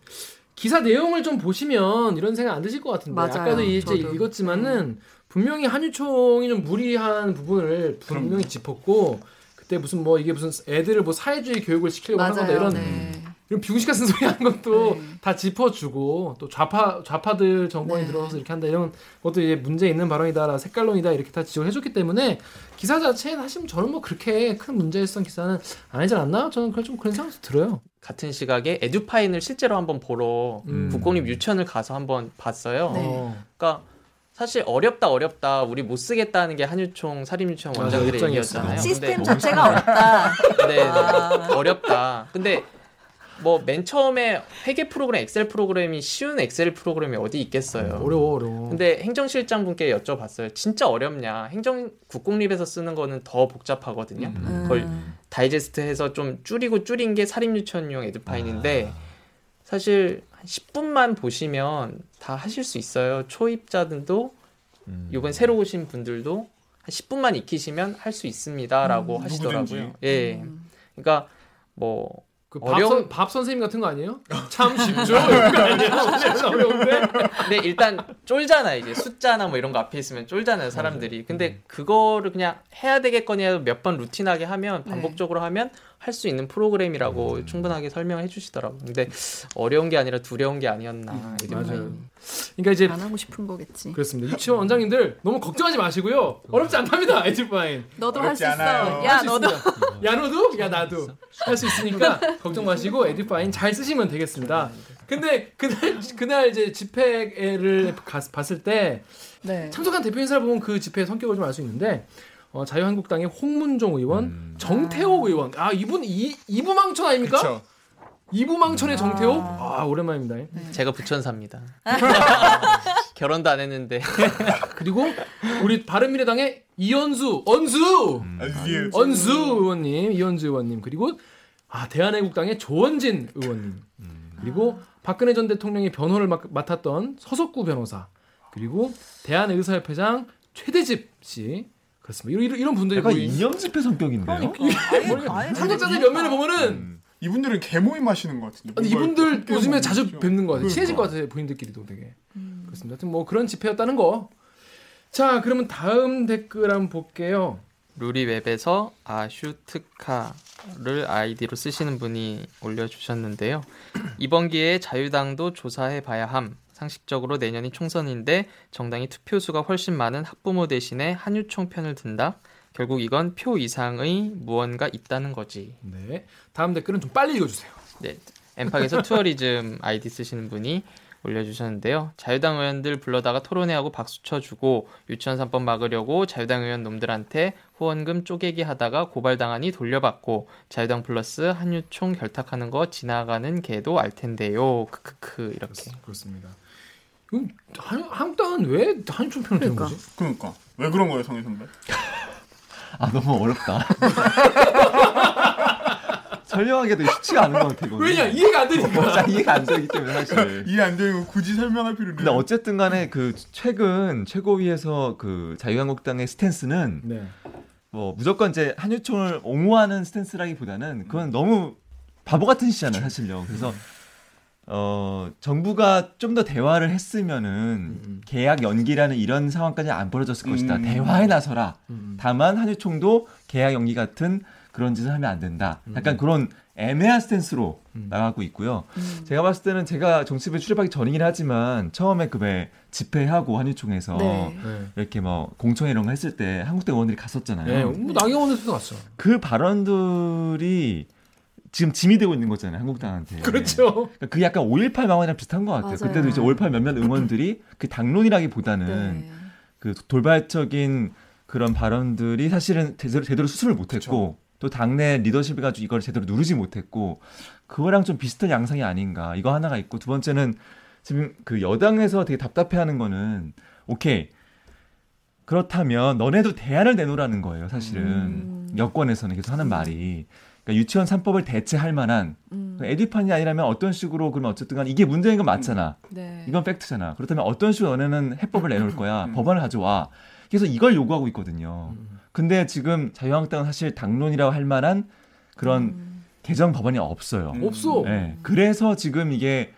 S2: 기사 내용을 좀 보시면 이런 생각 안 드실 것 같은데
S3: 맞아요.
S2: 아까도 이제
S3: 저도.
S2: 읽었지만은 분명히 한유총이 좀 무리한 부분을 분명히 짚었고 그때 무슨 뭐 이게 무슨 애들을 뭐 사회주의 교육을 시키려고 하는 거다
S3: 맞아요.
S2: 이런
S3: 네.
S2: 이런 비공식 같은 소리 하는 것도
S3: 네.
S2: 다 짚어주고 또 좌파 좌파들 정권이
S3: 네.
S2: 들어와서 이렇게 한다 이런 것도 이제 문제 있는 발언이다 색깔론이다 이렇게 다 지적을 해줬기 때문에 기사 자체는 사실 저는 뭐 그렇게 큰 문제였던 기사는 아니지 않나 저는 그런 좀 그런 생각도 들어요.
S4: 같은 시각에 에듀파인을 실제로 한번 보러
S2: 음.
S4: 국공립 유치원을 가서 한번 봤어요.
S3: 네.
S2: 어.
S4: 그러니까 사실 어렵다 어렵다 우리 못 쓰겠다는 게 한유총 사립유치원. 원장들의. 얘기였잖아요.
S3: 시스템 자체가 어렵다.
S4: 네, 네.
S3: 아.
S4: 어렵다. 근데 뭐 맨 처음에 회계 프로그램, 엑셀 프로그램이 쉬운 엑셀 프로그램이 어디 있겠어요.
S2: 어려워 어려워.
S4: 근데 행정실장 분께 여쭤봤어요. 진짜 어렵냐? 행정 국공립에서 쓰는 거는 더 복잡하거든요.
S3: 음.
S4: 그걸 다이제스트해서 좀 줄이고 줄인 게 사립유치원용 에듀파인인데 사실 한 10분만 보시면 다 하실 수 있어요. 초입자들도
S5: 음.
S4: 이번 새로 오신 분들도 한 10분만 익히시면 할 수 있습니다라고
S3: 음.
S4: 하시더라고요.
S1: 누구든지.
S4: 예. 그러니까 뭐
S2: 그
S4: 어려운-
S2: 밥선, 밥 선 생님 같은 거 아니에요? 참 쉽죠. 이런 거 아니에요? 어려운데.
S4: 근데 일단 쫄잖아 이제 숫자나 뭐 이런 거 앞에 있으면 쫄잖아요 사람들이 근데 그거를 그냥 해야 되겠거니 해도 몇 번 루틴하게 하면
S3: 네.
S4: 반복적으로 하면 할 수 있는 프로그램이라고 충분하게 설명해 주시더라고요 근데 어려운 게 아니라 두려운 게 아니었나 이렇게
S2: 맞아요. 그러니까 이제
S3: 안 하고 싶은 거겠지.
S2: 그렇습니다. 유치원 원장님들 너무 걱정하지 마시고요. 어렵지 않답니다. 에듀파인.
S3: 너도 할 수 있어. 야 너도.
S2: 야 너도? 야 나도 할 수 있으니까 걱정 마시고 에듀파인 잘 쓰시면 되겠습니다. 근데 그날 그날 이제 집회를 가- 봤을 때
S3: 네.
S2: 참석한 대표 인사를 보면 그 집회의 성격을 좀 알 수 있는데 어, 자유한국당의 홍문종 의원,
S5: 음.
S2: 정태호 의원. 아 이분 이 이부망천 아닙니까?
S1: 그렇죠.
S2: 이부망천의 정태호. 아 오랜만입니다.
S4: 제가 부천사입니다 결혼도 안 했는데
S2: 그리고 우리 바른미래당의 이현수, 언수,
S5: 음.
S1: 아, 예.
S2: 언수 의원님, 이현수 의원님, 그리고 아 대한애국당의 조원진 의원님, 그리고 박근혜 전 대통령의 변호를 맡, 맡았던 서석구 변호사, 그리고 대한의사협회장 최대집 씨, 그렇습니다. 이런 이런 분들이
S5: 약간 이념 집회 성격인데요.
S3: 아예
S2: 참석자들 몇면을 보면은
S5: 음.
S1: 이분들은 개모임 하시는 것 같은데.
S2: 아니, 이분들 요즘에 자주
S1: 거죠.
S2: 뵙는 것 같아요.
S1: 그러니까.
S2: 친해질 것 같아요. 본인들끼리도 되게. 그렇습니다. 하여튼 뭐 그런 집회였다는 거. 자, 그러면 다음 댓글 한번 볼게요.
S4: 루리웹에서 아슈트카를 아이디로 쓰시는 분이 올려주셨는데요. 이번 기회에 자유당도 조사해 봐야 함. 상식적으로 내년이 총선인데 정당이 투표수가 훨씬 많은 학부모 대신에 한유총 편을 든다. 결국 이건 표 이상의 무언가 있다는 거지.
S2: 네. 다음 댓글은 좀 빨리 읽어주세요.
S4: 네. 엠팍에서 투어리즘 아이디 쓰시는 분이 올려주셨는데요. 자유당 의원들 불러다가 토론회하고 박수 쳐주고 유치원 3법 막으려고 자유당 의원 놈들한테 후원금 쪼개기 하다가 고발당하니 돌려받고 자유당 플러스 한유총 결탁하는 거 지나가는 개도 알 텐데요. 크크크 이렇게.
S2: 그렇습니다. 이건 한, 한국 당은 왜 한유총 편을 드는
S3: 그러니까.
S2: 거지?
S1: 그러니까 왜 그런 거예요, 성희 선배?
S5: 아 너무 어렵다. 설명하기도 쉽지가 않은 것 같아 이거.
S2: 왜냐 이해가 안 되니까.
S5: 잘 이해가 안 되기 때문에 사실.
S1: 이해 안 되고 굳이 설명할 필요는.
S5: 근데 어쨌든 간에 그 최근 최고위에서 그 자유한국당의 스탠스는
S2: 네.
S5: 뭐 무조건 이제 한유총을 옹호하는 스탠스라기보다는 그건 너무 바보 같은 시잖아요 사실요. 그래서 어 정부가 좀 더 대화를 했으면은
S2: 음.
S5: 계약 연기라는 이런 상황까지 안 벌어졌을 것이다.
S1: 음.
S5: 대화에 나서라.
S2: 음.
S5: 다만 한유총도 계약 연기 같은 그런 짓을 하면 안 된다. 약간
S2: 음.
S5: 그런 애매한 스탠스로
S2: 음.
S5: 나가고 있고요.
S3: 음.
S5: 제가 봤을 때는 제가 정치부에 출입하기 전이긴 하지만 처음에 그왜 집회하고 한유총에서
S3: 네.
S2: 네.
S5: 이렇게 뭐 공청회 이런 거 했을 때 한국당 의원들이 갔었잖아요.
S2: 네. 뭐 나경원 대표도 갔어.
S5: 그 발언들이 지금 짐이 되고 있는 거잖아요, 한국당한테.
S2: 그렇죠.
S5: 그러니까 그 약간 5.18 망언이랑 비슷한 것 같아요.
S3: 맞아요.
S5: 그때도 이제 5.18 몇몇 의원들이 그 당론이라기보다는
S3: 네.
S5: 그 돌발적인 그런 발언들이 사실은 제대로, 제대로 수습을 못했고 또 당내 리더십이 가지고 이걸 제대로 누르지 못했고 그거랑 좀 비슷한 양상이 아닌가 이거 하나가 있고 두 번째는 지금 그 여당에서 되게 답답해하는 거는 오케이 그렇다면 너네도 대안을 내놓으라는 거예요 사실은
S3: 음.
S5: 여권에서는 계속 하는 말이 그러니까 유치원 3법을 대체할 만한
S3: 음.
S5: 에듀판이 아니라면 어떤 식으로 그러면 어쨌든 간 이게 문제인 건 맞잖아
S3: 네.
S5: 이건 팩트잖아. 그렇다면 어떤 식으로 너네는 해법을 내놓을 거야.
S1: 음.
S5: 법안을 가져와. 그래서 이걸 요구하고 있거든요.
S2: 음.
S5: 근데 지금 자유한국당은 사실 당론이라고 할 만한 그런
S3: 음.
S5: 개정 법안이 없어요.
S1: 음.
S2: 없어.
S5: 네. 그래서 지금 이게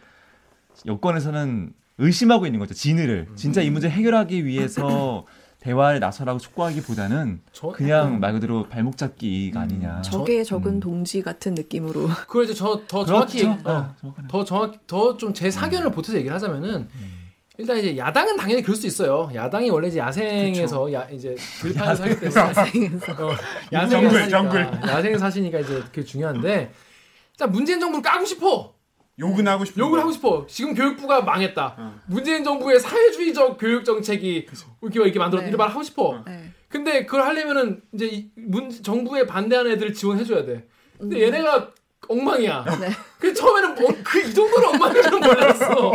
S5: 여권에서는 의심하고 있는 거죠. 진위를. 진짜 이 문제 해결하기 위해서 대화를 나서라고 촉구하기보다는
S2: 저,
S5: 그냥 말 그대로 발목 잡기가 아니냐.
S3: 적에 적은
S5: 음.
S3: 동지 같은 느낌으로.
S2: 그걸 이제 저 더 정확히
S5: 그렇죠.
S2: 어,
S5: 네, 정확하네.
S2: 더 정확 더좀 제 사견을 보태서 얘기를 하자면은 일단 이제 야당은 당연히 그럴 수 있어요. 야당이 원래 이제 야생에서 야, 이제 들판을 사기 때문에 어, 야생에서
S1: 정글,
S2: 사니까,
S1: 정글.
S2: 야생에 사시니까 이제 그게 중요한데 일단 문재인 정부를 까고 싶어.
S1: 욕은 하고 싶은
S2: 욕을. 하고 싶어. 지금 교육부가 망했다.
S1: 어.
S2: 문재인 정부의 사회주의적 교육 정책이 이렇게 이렇게 만들었
S3: 네.
S2: 이런 말 하고 싶어.
S3: 네.
S2: 근데 그걸 하려면은 이제 이 문, 정부에 반대하는 애들을 지원해 줘야 돼. 근데
S3: 음.
S2: 얘네가 엉망이야.
S3: 네.
S2: 그 처음에는 뭐, 그이 정도로 엉망인 줄은 몰랐어.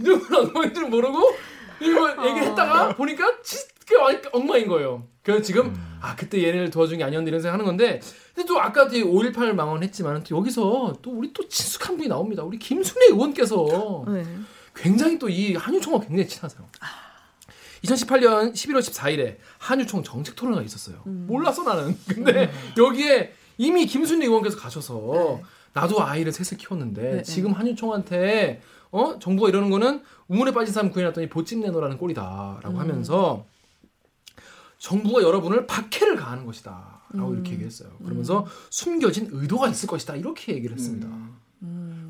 S2: 이 정도로 엉망인 줄은 모르고 이거 얘기를 했다가 보니까 진짜 완- 엉망인 거예요. 그래서 지금 아 그때 얘네를 도와준 게 아니었는데 이런 생각하는 건데 근데 또 아까 5.18 망언했지만 또 여기서 또 우리 또 친숙한 분이 나옵니다. 우리 김순애 의원께서
S3: 네.
S2: 굉장히 또 이 한유총과 굉장히 친하세요. 2018년 11월 14일에 한유총 정책 토론회가 있었어요. 몰랐어 나는. 근데 여기에 이미 김순희 의원께서 가셔서 나도 아이를 셋을 키웠는데
S3: 네,
S2: 지금 한유총한테 어 정부가 이러는 거는 우물에 빠진 사람 구해놨더니 보찜 내놓으라는 꼴이다라고 하면서 정부가 여러분을 박해를 가하는 것이다 라고 이렇게 얘기했어요. 그러면서 숨겨진 의도가 있을 것이다 이렇게 얘기를 했습니다.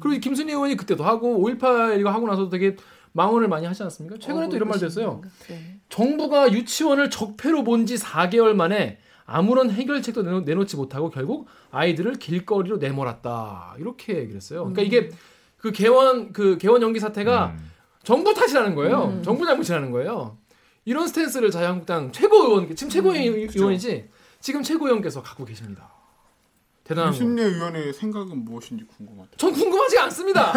S2: 그리고 이 김순희 의원이 그때도 하고 5.18 이거 하고 나서도 되게 망언을 많이 하지 않았습니까? 최근에 또 이런 말도 했어요.
S3: 네.
S2: 정부가 유치원을 적폐로 본 지 4개월 만에 아무런 해결책도 내놓, 내놓지 못하고 결국 아이들을 길거리로 내몰았다. 이렇게 얘기를 했어요. 그러니까 이게 그 개원 그 개원 연기 사태가
S5: 음.
S2: 정부 탓이라는 거예요. 정부 잘못이라는 거예요. 이런 스탠스를 자유한국당 최고 의원 지금 최고 의 의원이지 지금 최고 의원께서 갖고 계십니다. 대단한.
S1: 김순례 의원의 생각은 무엇인지 궁금하다.
S2: 전 궁금하지 않습니다.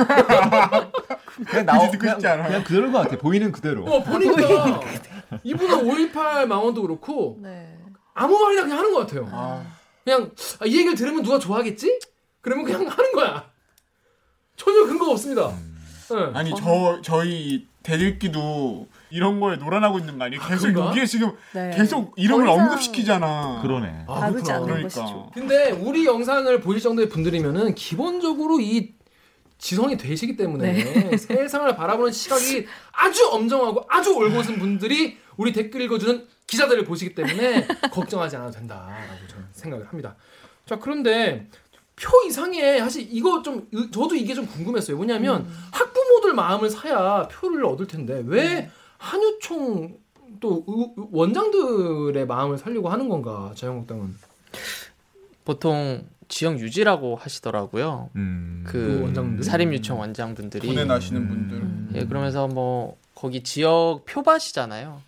S5: 그냥 나오 그냥? 그냥 그대로인 것 같아. 보이는 그대로.
S2: 어, 보니까 이분은 5.18 망원도 그렇고
S3: 네.
S2: 아무 말이나 그냥 하는 것 같아요.
S1: 아,
S2: 그냥 아, 이 얘기를 들으면 누가 좋아하겠지? 그러면 그냥 하는 거야. 전혀 근거 없습니다. 네.
S1: 아니 저 저희 대들기도 이런 거에 놀아나고 있는 거 아니에요? 계속
S2: 그런가?
S1: 여기에 지금
S3: 네.
S1: 계속 이름을
S3: 더 이상
S1: 언급시키잖아.
S5: 그러네.
S2: 아,
S3: 다루지
S2: 그렇구나.
S3: 않는
S1: 그러니까.
S3: 것이죠.
S2: 근데 우리 영상을 보실 정도의 분들이면은 기본적으로 이 지성이 되시기 때문에 세상을 바라보는 시각이 아주 엄정하고 아주 올곧은 분들이 우리 댓글 읽어주는 기자들을 보시기 때문에 걱정하지 않아도 된다라고 저는 생각을 합니다. 자 그런데 표 이상의 사실 이거 좀 으- 저도 이게 좀 궁금했어요. 뭐냐면 학부모들 마음을 사야 표를 얻을 텐데 왜 한유총 또 의- 원장들의 마음을 살려고 하는 건가 자유한국당은
S4: 보통 지역 유지라고 하시더라고요.
S5: 음.
S2: 그 원장들?
S4: 그 사립 유치원 원장분들이
S1: 군에 나시는
S5: 음.
S1: 분들.
S4: 예, 그러면서 뭐 거기 지역 표밭이잖아요.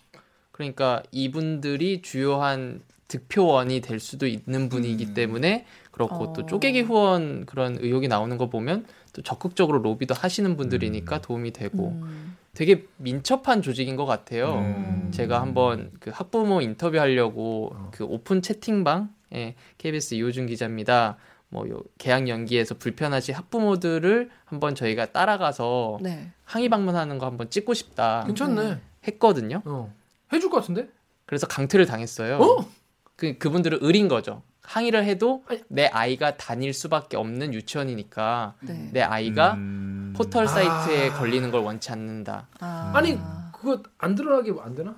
S4: 그러니까 이분들이 주요한 득표원이 될 수도 있는 분이기
S1: 음.
S4: 때문에 그렇고 또
S3: 어.
S4: 쪼개기 후원 그런 의혹이 나오는 거 보면 또 적극적으로 로비도 하시는 분들이니까 도움이 되고
S3: 음.
S4: 되게 민첩한 조직인 것 같아요.
S5: 음.
S4: 제가 한번 그 학부모 인터뷰하려고
S2: 어.
S4: 그 오픈 채팅방 에 KBS 이호준 기자입니다. 뭐요 개학 연기에서 불편하신 학부모들을 한번 저희가 따라가서
S3: 네.
S4: 항의 방문하는 거 한번 찍고 싶다
S2: 괜찮네.
S4: 했거든요.
S2: 어. 해줄 것 같은데?
S4: 그래서 강퇴를 당했어요.
S2: 어?
S4: 그 그분들은 의린 거죠. 항의를 해도
S2: 아니.
S4: 내 아이가 다닐 수밖에 없는 유치원이니까
S3: 네.
S4: 내 아이가
S5: 음.
S4: 포털 사이트에
S2: 아.
S4: 걸리는 걸 원치 않는다.
S3: 아.
S2: 아니 그거 안 드러나게 안 되나?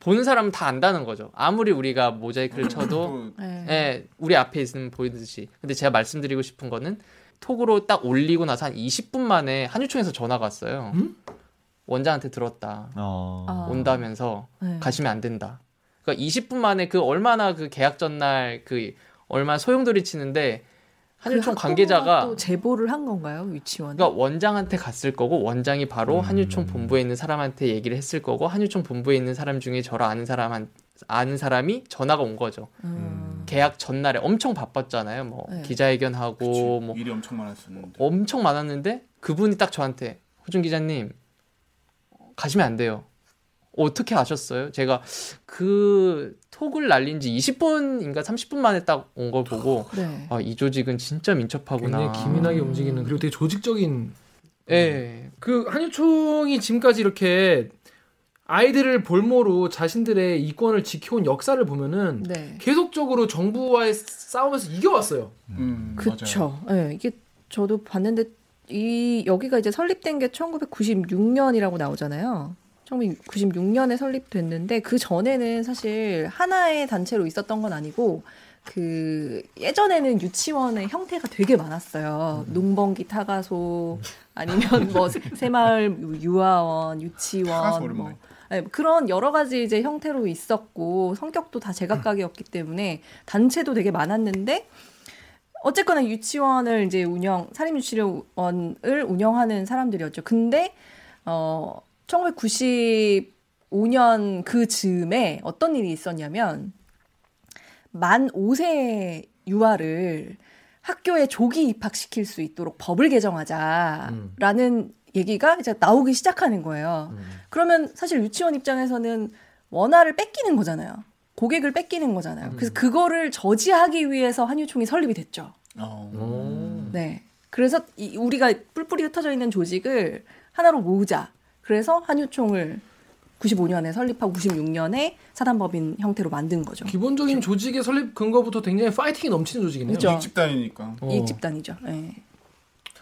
S4: 보는 사람은 다 안다는 거죠. 아무리 우리가 모자이크를 쳐도
S1: 또
S3: 네.
S4: 예, 우리 앞에 있으면 보이듯이. 근데 제가 말씀드리고 싶은 거는 톡으로 딱 올리고 나서 한 20분 만에 한유총에서 전화가 왔어요.
S2: 음?
S4: 원장한테 들었다.
S5: 어.
S3: 아.
S4: 온다면서
S3: 네.
S4: 가시면 안 된다. 그러니까 20분 만에 그 얼마나 그 계약 전날 그 얼마나 소용돌이 치는데 한유총
S3: 그
S4: 관계자가
S3: 또 제보를 한 건가요 유치원?
S4: 그러니까 원장한테 갔을 거고 원장이 바로
S5: 음.
S4: 한유총 본부에 있는 사람한테 얘기를 했을 거고 한유총 본부에 있는 사람 중에 저를 아는 사람 아는 사람이 전화가 온 거죠.
S3: 음.
S4: 계약 전날에 엄청 바빴잖아요. 뭐
S3: 네.
S4: 기자회견하고
S1: 그치,
S4: 뭐
S1: 일이 엄청 많았었는데.
S4: 엄청 많았는데 그분이 딱 저한테 호준 기자님 가시면 안 돼요. 어떻게 아셨어요? 제가 그 톡을 날린 지 20분인가 30분 만에 딱 온 걸 보고
S3: 네.
S4: 아, 이 조직은 진짜 민첩하구나.
S2: 굉장히 기민하게 움직이는 그리고 되게 조직적인
S4: 예.
S2: 그 한유총이 지금까지 이렇게 아이들을 볼모로 자신들의 이권을 지켜온 역사를 보면은
S3: 네.
S2: 계속적으로 정부와의 싸움에서 이겨왔어요.
S1: 음.
S3: 그쵸. 예, 이게 저도 봤는데 이 여기가 이제 설립된 게 1996년이라고 나오잖아요. 1996년에 설립됐는데 그 전에는 사실 하나의 단체로 있었던 건 아니고 그 예전에는 유치원의 형태가 되게 많았어요. 농번기 타가소 아니면 뭐 새마을 유아원, 유치원. 뭐 네, 그런 여러 가지 이제 형태로 있었고 성격도 다 제각각이었기 때문에 단체도 되게 많았는데 어쨌거나 유치원을 이제 운영 사립 유치원을 운영하는 사람들이었죠. 근데 어 1995년 그 즈음에 어떤 일이 있었냐면 만 5세 유아를 학교에 조기 입학시킬 수 있도록 법을 개정하자라는 얘기가 이제 나오기 시작하는 거예요. 그러면 사실 유치원 입장에서는 원화를 뺏기는 거잖아요. 고객을 뺏기는 거잖아요. 그래서 그거를 저지하기 위해서 한유총이 설립이 됐죠.
S2: 어.
S3: 네. 그래서 이, 우리가 뿔뿔이 흩어져 있는 조직을 하나로 모으자. 그래서 한유총을 95년에 설립하고 96년에 사단법인 형태로 만든 거죠.
S2: 기본적인 조직의 설립 근거부터 굉장히 파이팅이 넘치는 조직이네요.
S3: 그죠.
S1: 이익 집단이니까.
S2: 어.
S3: 이익 집단이죠. 네.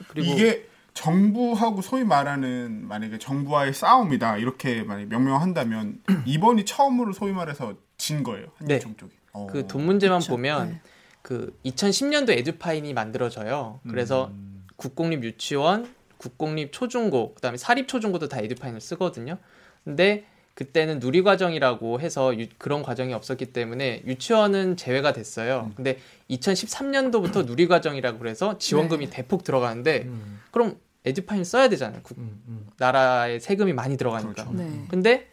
S4: 그리고
S1: 이게 정부하고 소위 말하는 만약에 정부와의 싸움이다 이렇게 만약 명명한다면 이번이 처음으로 소위 말해서 진 거예요 한유총 쪽이. 어.
S4: 그돈 문제만
S3: 그쵸.
S4: 보면
S3: 네.
S4: 그 2010년도 에듀파인이 만들어져요. 그래서
S5: 음.
S4: 국공립 유치원, 국공립 초중고, 그다음에 사립 초중고도 다 에듀파인을 쓰거든요. 근데 그때는 누리 과정이라고 해서 유- 그런 과정이 없었기 때문에 유치원은 제외가 됐어요. 근데 2013년도부터 누리 과정이라고 그래서 지원금이 대폭 들어가는데
S2: 음,
S4: 그럼 에듀파인 써야 되잖아요. 국-
S2: 음, 음.
S4: 나라의 세금이 많이 들어가니까.
S1: 그렇죠.
S3: 네.
S4: 근데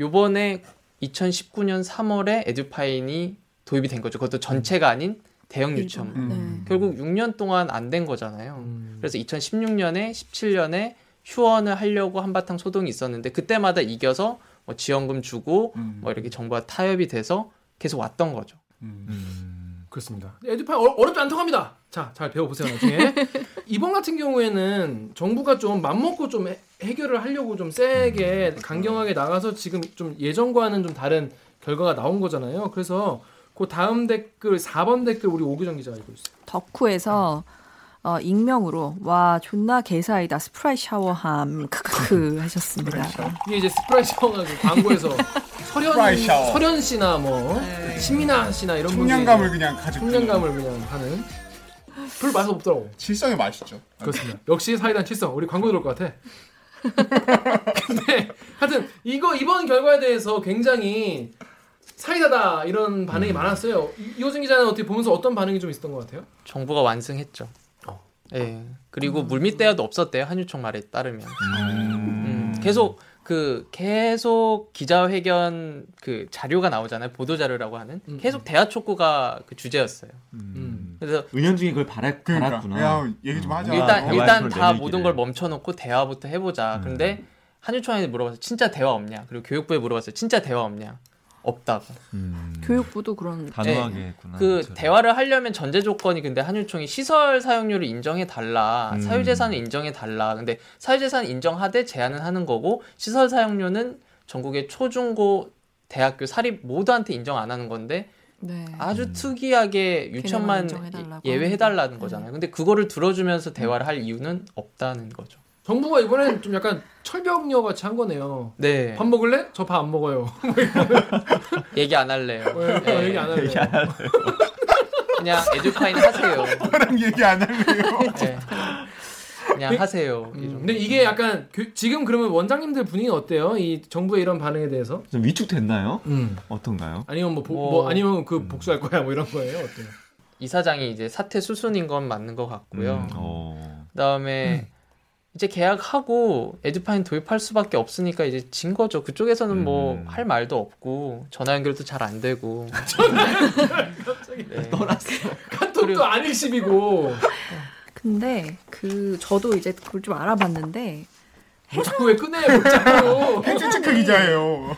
S4: 요번에 2019년 3월에 에듀파인이 도입이 된 거죠. 그것도 전체가 아닌 대형 유치원.
S1: 음.
S3: 네.
S4: 결국 6년 동안 안 된 거잖아요.
S2: 음.
S4: 그래서 2016년에 17년에 휴원을 하려고 한바탕 소동이 있었는데 그때마다 이겨서 뭐 지원금 주고
S1: 음.
S4: 뭐 이렇게 정부와 타협이 돼서 계속 왔던 거죠.
S1: 음.
S5: 음.
S2: 그렇습니다. 에듀파이 어, 어렵지 않다고 합니다. 자, 잘 배워보세요 나중에. 이번 같은 경우에는 정부가 좀 맘먹고 좀 해, 해결을 하려고 좀 세게 강경하게 나가서 지금 좀 예전과는 좀 다른 결과가 나온 거잖아요. 그래서 그 다음 댓글 4번 댓글 우리 오규정 기자가 읽고 있어요.
S3: 더쿠에서 어, 익명으로 와 존나 개사이다 스프라이트 샤워함 크크크 하셨습니다.
S2: 이게 이제 스프라이트 샤워가 그 광고에서 설현
S1: 스프라이트 샤워.
S2: 설현 씨나 뭐
S3: 네.
S2: 신민아 씨나 이런 분들이
S1: 청량감을 그냥 가지고
S2: 청량감을 그냥 하는 별 맛이 없더라고.
S1: 칠성이 맛있죠.
S2: 그렇습니다. 역시 사이다는 칠성. 우리 광고 들을 것 같아. 근데 하여튼 이거 이번 결과에 대해서 굉장히 사이다다 이런 반응이 많았어요. 이- 이호준 기자는 어떻게 보면서 어떤 반응이 좀 있었던 것 같아요?
S4: 정부가 완승했죠.
S2: 어.
S4: 예. 그리고 물밑 대화도 없었대요. 한유총 말에 따르면. 음, 계속 그 계속 기자회견 그 자료가 나오잖아요. 보도 자료라고 하는
S2: 음,
S4: 계속 대화 촉구가 그 주제였어요.
S2: 음.
S4: 그래서
S5: 은연중에 그걸 바라,
S1: 그러니까
S5: 바랐구나.
S1: 야 얘기 좀 하자.
S4: 일단 일단 다
S5: 내밀기를.
S4: 모든 걸 멈춰놓고 대화부터 해보자.
S5: 음.
S4: 근데 한유총한테 물어봤어요. 진짜 대화 없냐? 그리고 교육부에 물어봤어요. 진짜 대화 없냐? 없다고.
S5: 음.
S3: 교육부도 그런
S5: 단호하게
S4: 네.
S5: 했구나.
S4: 그
S5: 저를.
S4: 대화를 하려면 전제 조건이 근데 한유총이 시설 사용료를 인정해 달라,
S5: 음.
S4: 사유재산을 인정해 달라. 근데 사유재산 인정하되 제한은 하는 거고 시설 사용료는 전국의 초중고 대학교 사립 모두한테 인정 안 하는 건데
S3: 네.
S4: 아주
S5: 음.
S4: 특이하게 유천만
S3: 인정해달라고
S4: 예외해달라는. 거잖아요. 근데 그거를 들어주면서 대화를 할 이유는 없다는 거죠.
S2: 정부가 이번엔 좀 약간 철벽녀 같이 한 거네요.
S4: 네,
S2: 밥 먹을래? 저 밥 안 먹어요.
S4: 얘기 안 할래요.
S2: 왜?
S4: 네.
S2: 얘기 안 할래요.
S4: 그냥 에듀파인 하세요.
S1: 그런 얘기 안 할래요.
S4: 네. 그냥 하세요. 이
S2: 음. 근데 이게 약간 교- 지금 그러면 원장님들 분위기는 어때요? 이 정부의 이런 반응에 대해서?
S5: 좀 위축됐나요?
S2: 음.
S5: 어떤가요?
S2: 아니면 뭐, 보-
S4: 뭐-
S2: 뭐 아니면 그 복수할 거야 뭐 이런 거예요? 어때요?
S4: 이사장이 이제 사퇴 수순인 건 맞는 것 같고요.
S5: 음, 어.
S4: 그다음에 이제 계약하고 에듀파인 도입할 수밖에 없으니까 이제 진 거죠. 그쪽에서는 뭐
S5: 음.
S4: 할 말도 없고 전화 연결도 잘 안 되고. 네.
S2: 카톡도
S4: 그리고-
S2: 안 일십이고
S3: 근데 그 저도 이제 그걸 좀 알아봤는데
S2: 뭐 자꾸 왜 꺼내? 뭐 자꾸.
S1: 팩트 체크 기자예요.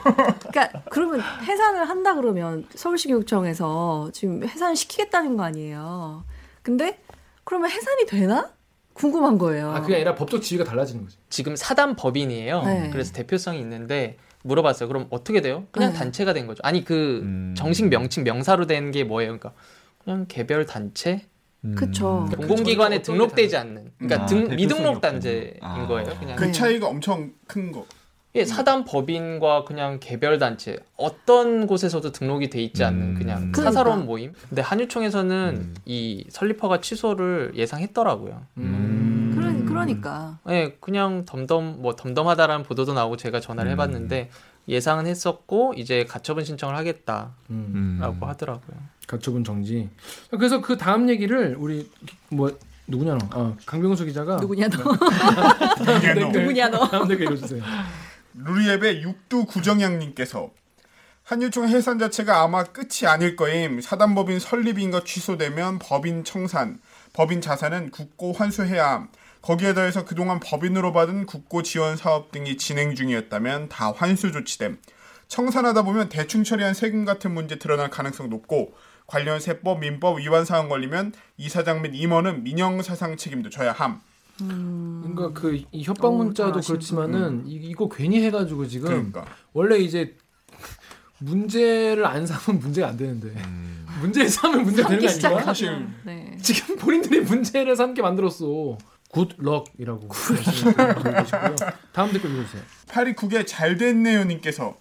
S3: 그러니까 그러면 해산을 한다 그러면 서울시 교육청에서 지금 해산을 시키겠다는 거 아니에요. 근데 그러면 해산이 되나? 궁금한 거예요.
S2: 아 그게 아니라 법적 지위가 달라지는 거지.
S4: 지금 사단 법인이에요.
S3: 네.
S4: 그래서 대표성이 있는데 물어봤어요. 그럼 어떻게 돼요? 그냥
S3: 네.
S4: 단체가 된 거죠. 아니 그
S5: 음.
S4: 정식 명칭 명사로 된 게 뭐예요? 그러니까 그냥 개별 단체
S5: 음.
S3: 그쵸.
S2: 그
S4: 공공기관에 등록되지
S2: 게
S4: 않는 그러니까
S5: 아,
S4: 등, 미등록. 단체인
S5: 아.
S4: 거예요. 그냥
S1: 그
S3: 네.
S1: 차이가 엄청 큰 거.
S4: 예, 사단 법인과 그냥 개별 단체 어떤 곳에서도 등록이 돼 있지 않는
S5: 음.
S4: 그냥
S3: 그러니까.
S4: 사사로운 모임. 근데 한유총에서는
S5: 음.
S4: 이 설립허가 취소를 예상했더라고요.
S2: 음.
S3: 그러, 그러니까
S4: 예, 그냥 덤덤 뭐 덤덤하다라는 보도도 나오고 제가 전화를
S5: 음.
S4: 해봤는데 예상은 했었고 이제 가처분 신청을 하겠다라고
S2: 음.
S5: 음.
S4: 하더라고요.
S2: 가처분 정지. 그래서 그 다음 얘기를 우리 뭐 누구냐 너? 아 강병수 기자가
S3: 누구냐 너?
S1: 너.
S3: 누구냐 너?
S2: 다음 댓글 읽어주세요.
S1: 루리앱의 육두 구정양님께서 한유총 해산 자체가 아마 끝이 아닐 거임. 사단법인 설립인가 취소되면 법인 청산, 법인 자산은 국고 환수해야 함. 거기에 더해서 그동안 법인으로 받은 국고 지원 사업 등이 진행 중이었다면 다 환수 조치됨. 청산하다 보면 대충 처리한 세금 같은 문제 드러날 가능성 높고 관련 세법, 민법 위반 사항 걸리면 이사장 및 임원은 민형사상 책임도 져야 함.
S2: 그러니까 그이 협박
S3: 어우,
S2: 문자도
S3: 잘하시네.
S2: 그렇지만은 이, 이거 괜히 해가지고 지금
S1: 그러니까.
S2: 원래 이제 문제를 안 사면 문제가 안 되는데
S5: 음.
S2: 문제를 사면 문제가 되는 게 아닌가?
S1: 사실.
S3: 네.
S2: 지금 본인들이 문제를 삼게 만들었어. 굿럭이라고. 다음 댓글 읽어주세요.
S1: 82국에 잘 됐네요 님께서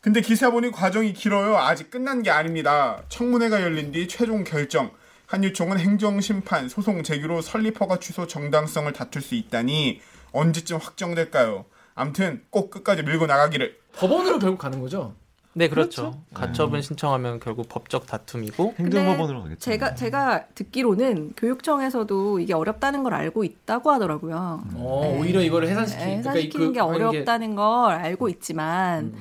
S1: 근데 기사 보니 과정이 길어요. 아직 끝난 게 아닙니다. 청문회가 열린 뒤 최종 결정. 한유총은 행정심판 소송 제기로 설립허가 취소 정당성을 다툴 수 있다니 언제쯤 확정될까요? 암튼 꼭 끝까지 밀고 나가기를.
S2: 법원으로 결국 가는 거죠.
S4: 네, 그렇죠. 가처분 신청하면 결국 법적 다툼이고
S5: 행정법원으로 가겠죠.
S3: 제가 제가 듣기로는 교육청에서도 이게 어렵다는 걸 알고 있다고 하더라고요.
S2: 어,
S3: 네.
S2: 오히려 이거를 해산시키,
S3: 네,
S2: 그러니까 이-
S3: 해산시키는
S2: 그-
S3: 게
S2: 하는 게-
S3: 어렵다는 걸 알고 있지만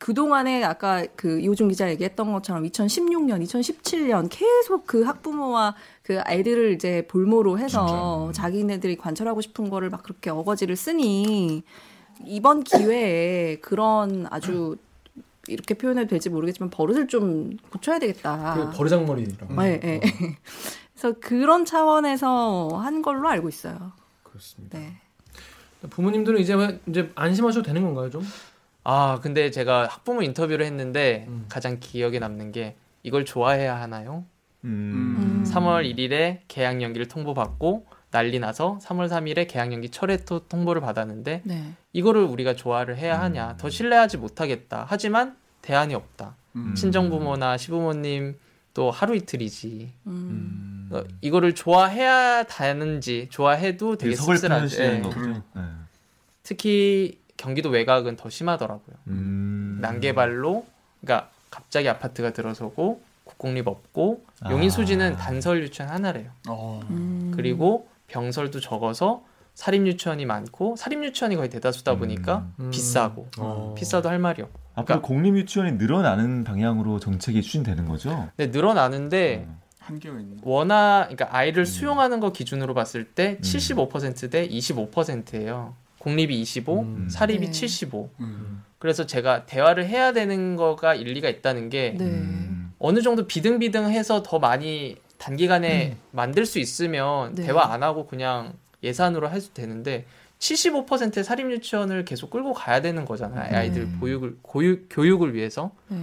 S3: 그 동안에 아까 그 이호준 기자 얘기했던 것처럼 2016년, 2017년 계속 그 학부모와 그 아이들을 이제 볼모로 해서 자기네들이 관철하고 싶은 거를 막 그렇게 어거지를 쓰니 이번 기회에 그런 아주 이렇게 표현해도 될지 모르겠지만 버릇을 좀 고쳐야 되겠다.
S2: 그 버르장머리라고.
S3: 네, 네. 그래서 그런 차원에서 한 걸로 알고 있어요.
S2: 그렇습니다.
S3: 네.
S2: 부모님들은 이제 왜- 이제 안심하셔도 되는 건가요, 좀?
S4: 아 근데 제가 학부모 인터뷰를 했는데
S2: 음.
S4: 가장 기억에 남는 게 이걸 좋아해야 하나요?
S5: 음.
S3: 음.
S4: 3월 1일에 계약 연기를 통보받고 난리 나서 3월 3일에 계약 연기 철회 토- 통보를 받았는데
S3: 네.
S4: 이거를 우리가 좋아를 해야 하냐 더 신뢰하지 못하겠다 하지만 대안이 없다
S1: 음.
S4: 친정부모나 시부모님 또 하루 이틀이지
S3: 음.
S4: 어, 이거를 좋아해야 되는지 좋아해도 되게 씁쓸하죠 예.
S5: 현실인 거죠. 네.
S4: 특히 경기도 외곽은 더 심하더라고요
S5: 음.
S4: 난개발로 그러니까 갑자기 아파트가 들어서고 국공립 없고
S5: 아.
S4: 용인 수지는 단설 유치원 하나래요.
S1: 어.
S3: 음.
S4: 그리고 병설도 적어서 사립 유치원이 많고 사립 유치원이 거의 대다수다 보니까
S2: 음.
S4: 비싸고
S2: 어.
S4: 비싸도 할 말이 없고.
S5: 앞으로
S4: 그러니까-
S5: 공립 유치원이 늘어나는 방향으로 정책이 추진되는 거죠.
S4: 근데 늘어나는데
S5: 음.
S1: 한계가 있네.
S4: 워낙 그러니까 아이를 수용하는 거 기준으로 봤을 때
S5: 음.
S4: 75%대 25%예요. 공립이 25,
S2: 음.
S4: 사립이
S3: 네.
S4: 75.
S1: 음.
S4: 그래서 제가 대화를 해야 되는 거가 일리가 있다는 게
S3: 네.
S5: 음.
S4: 어느 정도 비등비등해서 더 많이 단기간에 만들 수 있으면
S3: 네.
S4: 대화 안 하고 그냥 예산으로 해도 되는데 75%의 사립 유치원을 계속 끌고 가야 되는 거잖아요.
S3: 네.
S4: 아이들 보육을 고육, 교육을 위해서.
S3: 네.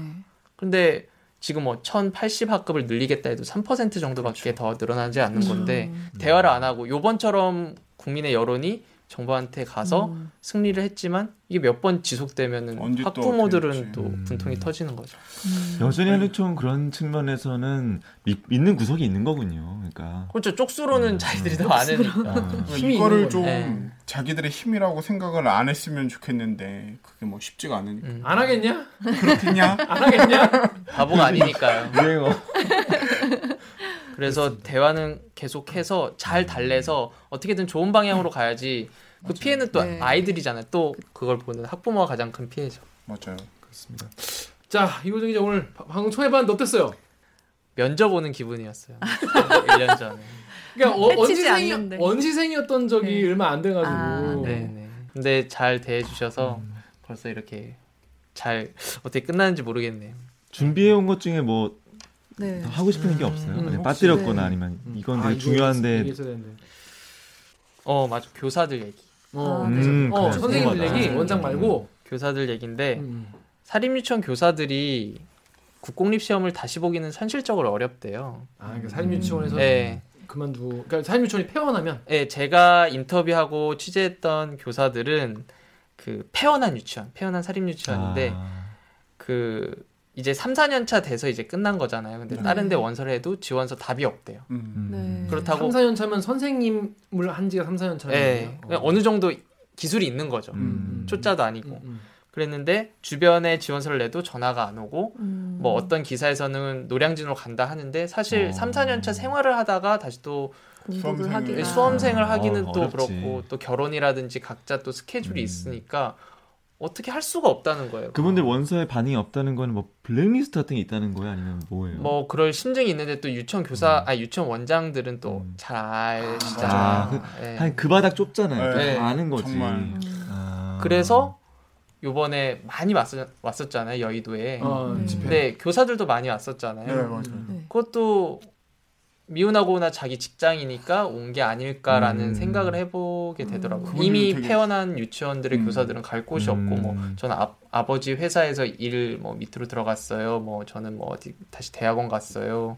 S4: 근데 지금 뭐 1080학급을 늘리겠다 해도 3% 정도밖에 더 늘어나지 않는 건데
S3: 음.
S4: 대화를 안 하고 요번처럼 국민의 여론이 정부한테 가서
S3: 음.
S4: 승리를 했지만 이게 몇 번 지속되면은 학부모들은 또
S5: 될지.
S4: 분통이
S5: 음.
S4: 터지는 거죠.
S3: 음.
S5: 여전히 한유총 그런 측면에서는 믿, 믿는 구석이 있는 거군요. 그러니까
S4: 그렇죠. 쪽수로는
S5: 음.
S4: 자기들이 더 많으니까.
S1: 그러니까
S2: 힘이
S1: 이거를
S2: 있는
S1: 좀.
S4: 네.
S1: 자기들의 힘이라고 생각을 안 했으면 좋겠는데 그게 뭐 쉽지가 않으니까
S4: 음.
S2: 안 하겠냐?
S1: 그렇겠냐?
S2: 안 하겠냐?
S4: 바보가 아니니까요.
S5: 유행어.
S4: 그래서 대화는 계속해서 잘 달래서 어떻게든 좋은 방향으로 가야지. 그 피해는 또
S3: 네.
S4: 아이들이잖아요. 또 그걸 보는 학부모가 가장 큰 피해죠.
S1: 맞아요.
S2: 그렇습니다. 자, 이호정 기자 오늘 바- 방송 초해봤는데 어땠어요?
S4: 면접 오는 기분이었어요. 1년 전에.
S2: 그러니까 어,
S3: 않는데.
S2: 원시생이었던 적이
S3: 네.
S2: 얼마 안 돼가지고
S3: 아,
S4: 네, 네. 근데 잘 대해주셔서 벌써 이렇게 잘 어떻게 끝나는지 모르겠네요.
S5: 준비해 온 것 중에 뭐
S3: 네.
S5: 더 하고 싶은 게
S2: 음,
S5: 없어요.
S2: 음,
S5: 빠뜨렸거나
S3: 네.
S5: 아니면
S2: 음.
S5: 이건
S2: 아,
S5: 되게 중요한데.
S2: 어,
S4: 맞아. 교사들 얘기.
S2: 어,
S3: 아,
S5: 음,
S2: 어. 선생님들. 얘기 원장 말고
S4: 교사들 얘기인데
S2: 음.
S4: 사립유치원 교사들이 국공립 시험을 다시 보기는 현실적으로 어렵대요.
S2: 아, 그러니까 사립유치원에서
S4: 네.
S2: 그만두고 그러니까 사립유치원이 폐원하면
S4: 예, 제가 인터뷰하고 취재했던 교사들은 그 폐원한 유치원, 폐원한 사립 유치원인데
S5: 아,
S4: 그 이제 3, 4년 차 돼서 이제 끝난 거잖아요. 근데
S1: 네.
S4: 다른 데 원서를 해도 지원서 답이 없대요.
S1: 음.
S3: 네.
S4: 그렇다고
S2: 3, 4년 차면 선생님을 한 지가 3, 4년 차는
S4: 예. 그냥 어느 정도 기술이 있는 거죠.
S5: 음.
S4: 초짜도 아니고.
S2: 음, 음.
S4: 그랬는데 주변에 지원서를 내도 전화가 안 오고
S3: 음.
S4: 뭐 어떤 기사에서는 노량진으로 간다 하는데 사실
S5: 어.
S4: 3, 4년 차 생활을 하다가 다시 또
S3: 공부를
S1: 수험생을-
S3: 하기가
S4: 수험생을 하기는
S5: 어,
S4: 또
S5: 어렵지.
S4: 그렇고 또 결혼이라든지 각자 또 스케줄이
S5: 음.
S4: 있으니까 어떻게 할 수가 없다는 거예요.
S5: 그분들 원서에 반응이 없다는 건뭐 블랙리스트 같은 게 있다는 거예요? 아니면 뭐예요?
S4: 뭐 그럴 심증이 있는데 또 유치원 교사, 아 유치원 원장들은 또
S5: 음.
S4: 잘 아시잖아요.
S5: 아, 그-
S4: 예.
S5: 한그 바닥 좁잖아요.
S1: 네.
S5: 다 아는 거지.
S1: 정말.
S5: 아.
S4: 그래서 요번에 많이 왔었, 왔었잖아요 여의도에.
S2: 어,
S3: 음.
S4: 근데 교사들도 많이 왔었잖아요.
S1: 네, 맞아요.
S3: 네.
S4: 그것도 미운하거나 자기 직장이니까 온 게 아닐까라는
S5: 음.
S4: 생각을 해보 게 되더라고요.
S1: 그분들은
S4: 이미
S1: 되게-
S4: 폐원한 유치원들의
S1: 음.
S4: 교사들은 갈 곳이 없고 뭐
S5: 음.
S4: 저는 아, 아버지 회사에서 일 뭐 밑으로 들어갔어요. 뭐 저는 뭐 어디 다시 대학원 갔어요.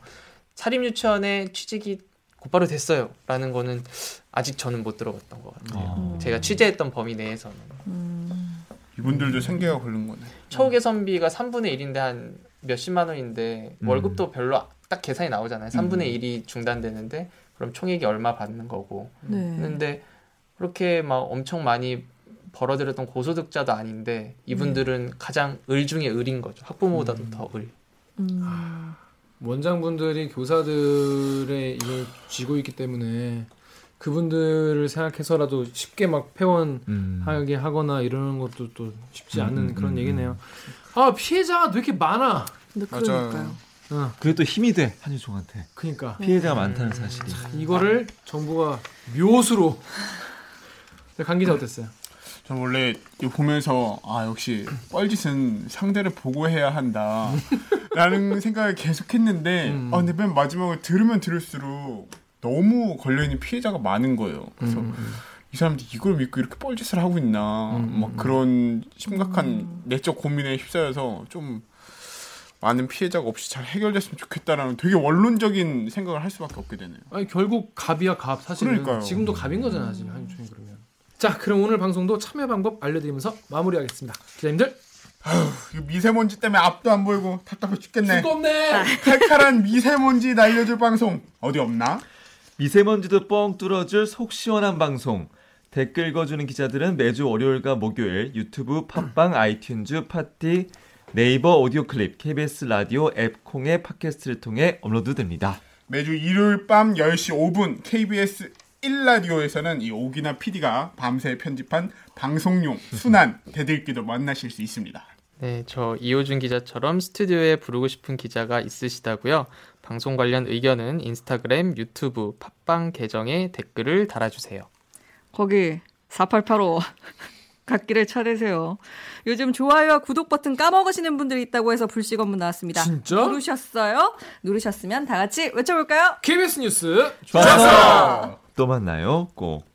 S4: 사립 유치원에 취직이 곧바로 됐어요 라는 거는 아직 저는 못 들어봤던 것 같아요.
S5: 어.
S4: 제가 취재했던 범위 내에서는
S3: 음.
S1: 이분들도 생계가 걸린 거네.
S4: 처우 개선비가 3분의 1인데 한 몇십만 원인데
S5: 음.
S4: 월급도 별로 딱 계산이 나오잖아요. 3분의
S1: 음.
S4: 1이 중단되는데 그럼 총액이 얼마 받는 거고.
S3: 네.
S4: 근데 그렇게 막 엄청 많이 벌어들였던 고소득자도 아닌데 이분들은 가장 을 중에 을인 거죠. 학부모보다도
S2: 음.
S4: 더 을.
S3: 음.
S2: 원장분들이 교사들의 이걸 쥐고 있기 때문에 그분들을 생각해서라도 쉽게 막 폐원하게
S5: 음.
S2: 하거나 이러는 것도 또 쉽지
S5: 음,
S2: 않은
S5: 음,
S2: 그런
S5: 음,
S2: 얘기네요. 아 피해자가 왜 이렇게 많아?
S1: 맞아요.
S3: 그러니까요.
S2: 어,
S5: 그게 또 힘이 돼 한유총한테
S2: 그러니까
S5: 피해자가 많다는 사실이.
S2: 이거를 정부가 묘수로 강 기자 어땠어요?
S1: 저 원래 이거 보면서 아 역시 뻘짓은 상대를 보고 해야 한다라는 생각을 계속했는데
S2: 음.
S1: 아 근데 맨 마지막에 들으면 들을수록 너무 걸려 있는 피해자가 많은 거예요. 그래서
S2: 음, 음.
S1: 이 사람들 이걸 믿고 이렇게 뻘짓을 하고 있나
S2: 음,
S1: 막
S2: 음.
S1: 그런 심각한 내적 고민에 휩싸여서 좀 많은 피해자가 없이 잘 해결됐으면 좋겠다라는 되게 원론적인 생각을 할 수밖에 없게 되네요.
S2: 아니 결국 갑이야 갑 사실은
S1: 그러니까요.
S2: 지금도 갑인 거잖아 지금 한유총이 그러면. 자 그럼 오늘 방송도 참여 방법 알려드리면서 마무리하겠습니다. 기자님들
S1: 이거 미세먼지 때문에 앞도 안 보이고 답답해 죽겠네.
S2: 죽겠네.
S1: 칼칼한 미세먼지 날려줄 방송 어디 없나?
S5: 미세먼지도 뻥 뚫어줄 속 시원한 방송. 댓글 읽어주는 기자들은 매주 월요일과 목요일 유튜브, 팟빵, 아이튠즈, 팟티, 네이버 오디오 클립, KBS 라디오 앱 콩의 팟캐스트를 통해 업로드됩니다.
S1: 매주 일요일 밤 10시 5분 KBS 1라디오에서는 이 오기나 PD가 밤새 편집한 방송용 순한 대들기도 만나실 수 있습니다.
S4: 네, 저 이호준 기자처럼 스튜디오에 부르고 싶은 기자가 있으시다고요. 방송 관련 의견은 인스타그램, 유튜브, 팟빵 계정에 댓글을 달아주세요.
S3: 거기 4885 갓길을 차례세요. 요즘 좋아요와 구독 버튼 까먹으시는 분들이 있다고 해서 불식 업무 나왔습니다.
S2: 진짜?
S3: 누르셨어요? 누르셨으면 다 같이 외쳐볼까요?
S2: KBS 뉴스
S5: 좋았어! 또 만나요. 꼭.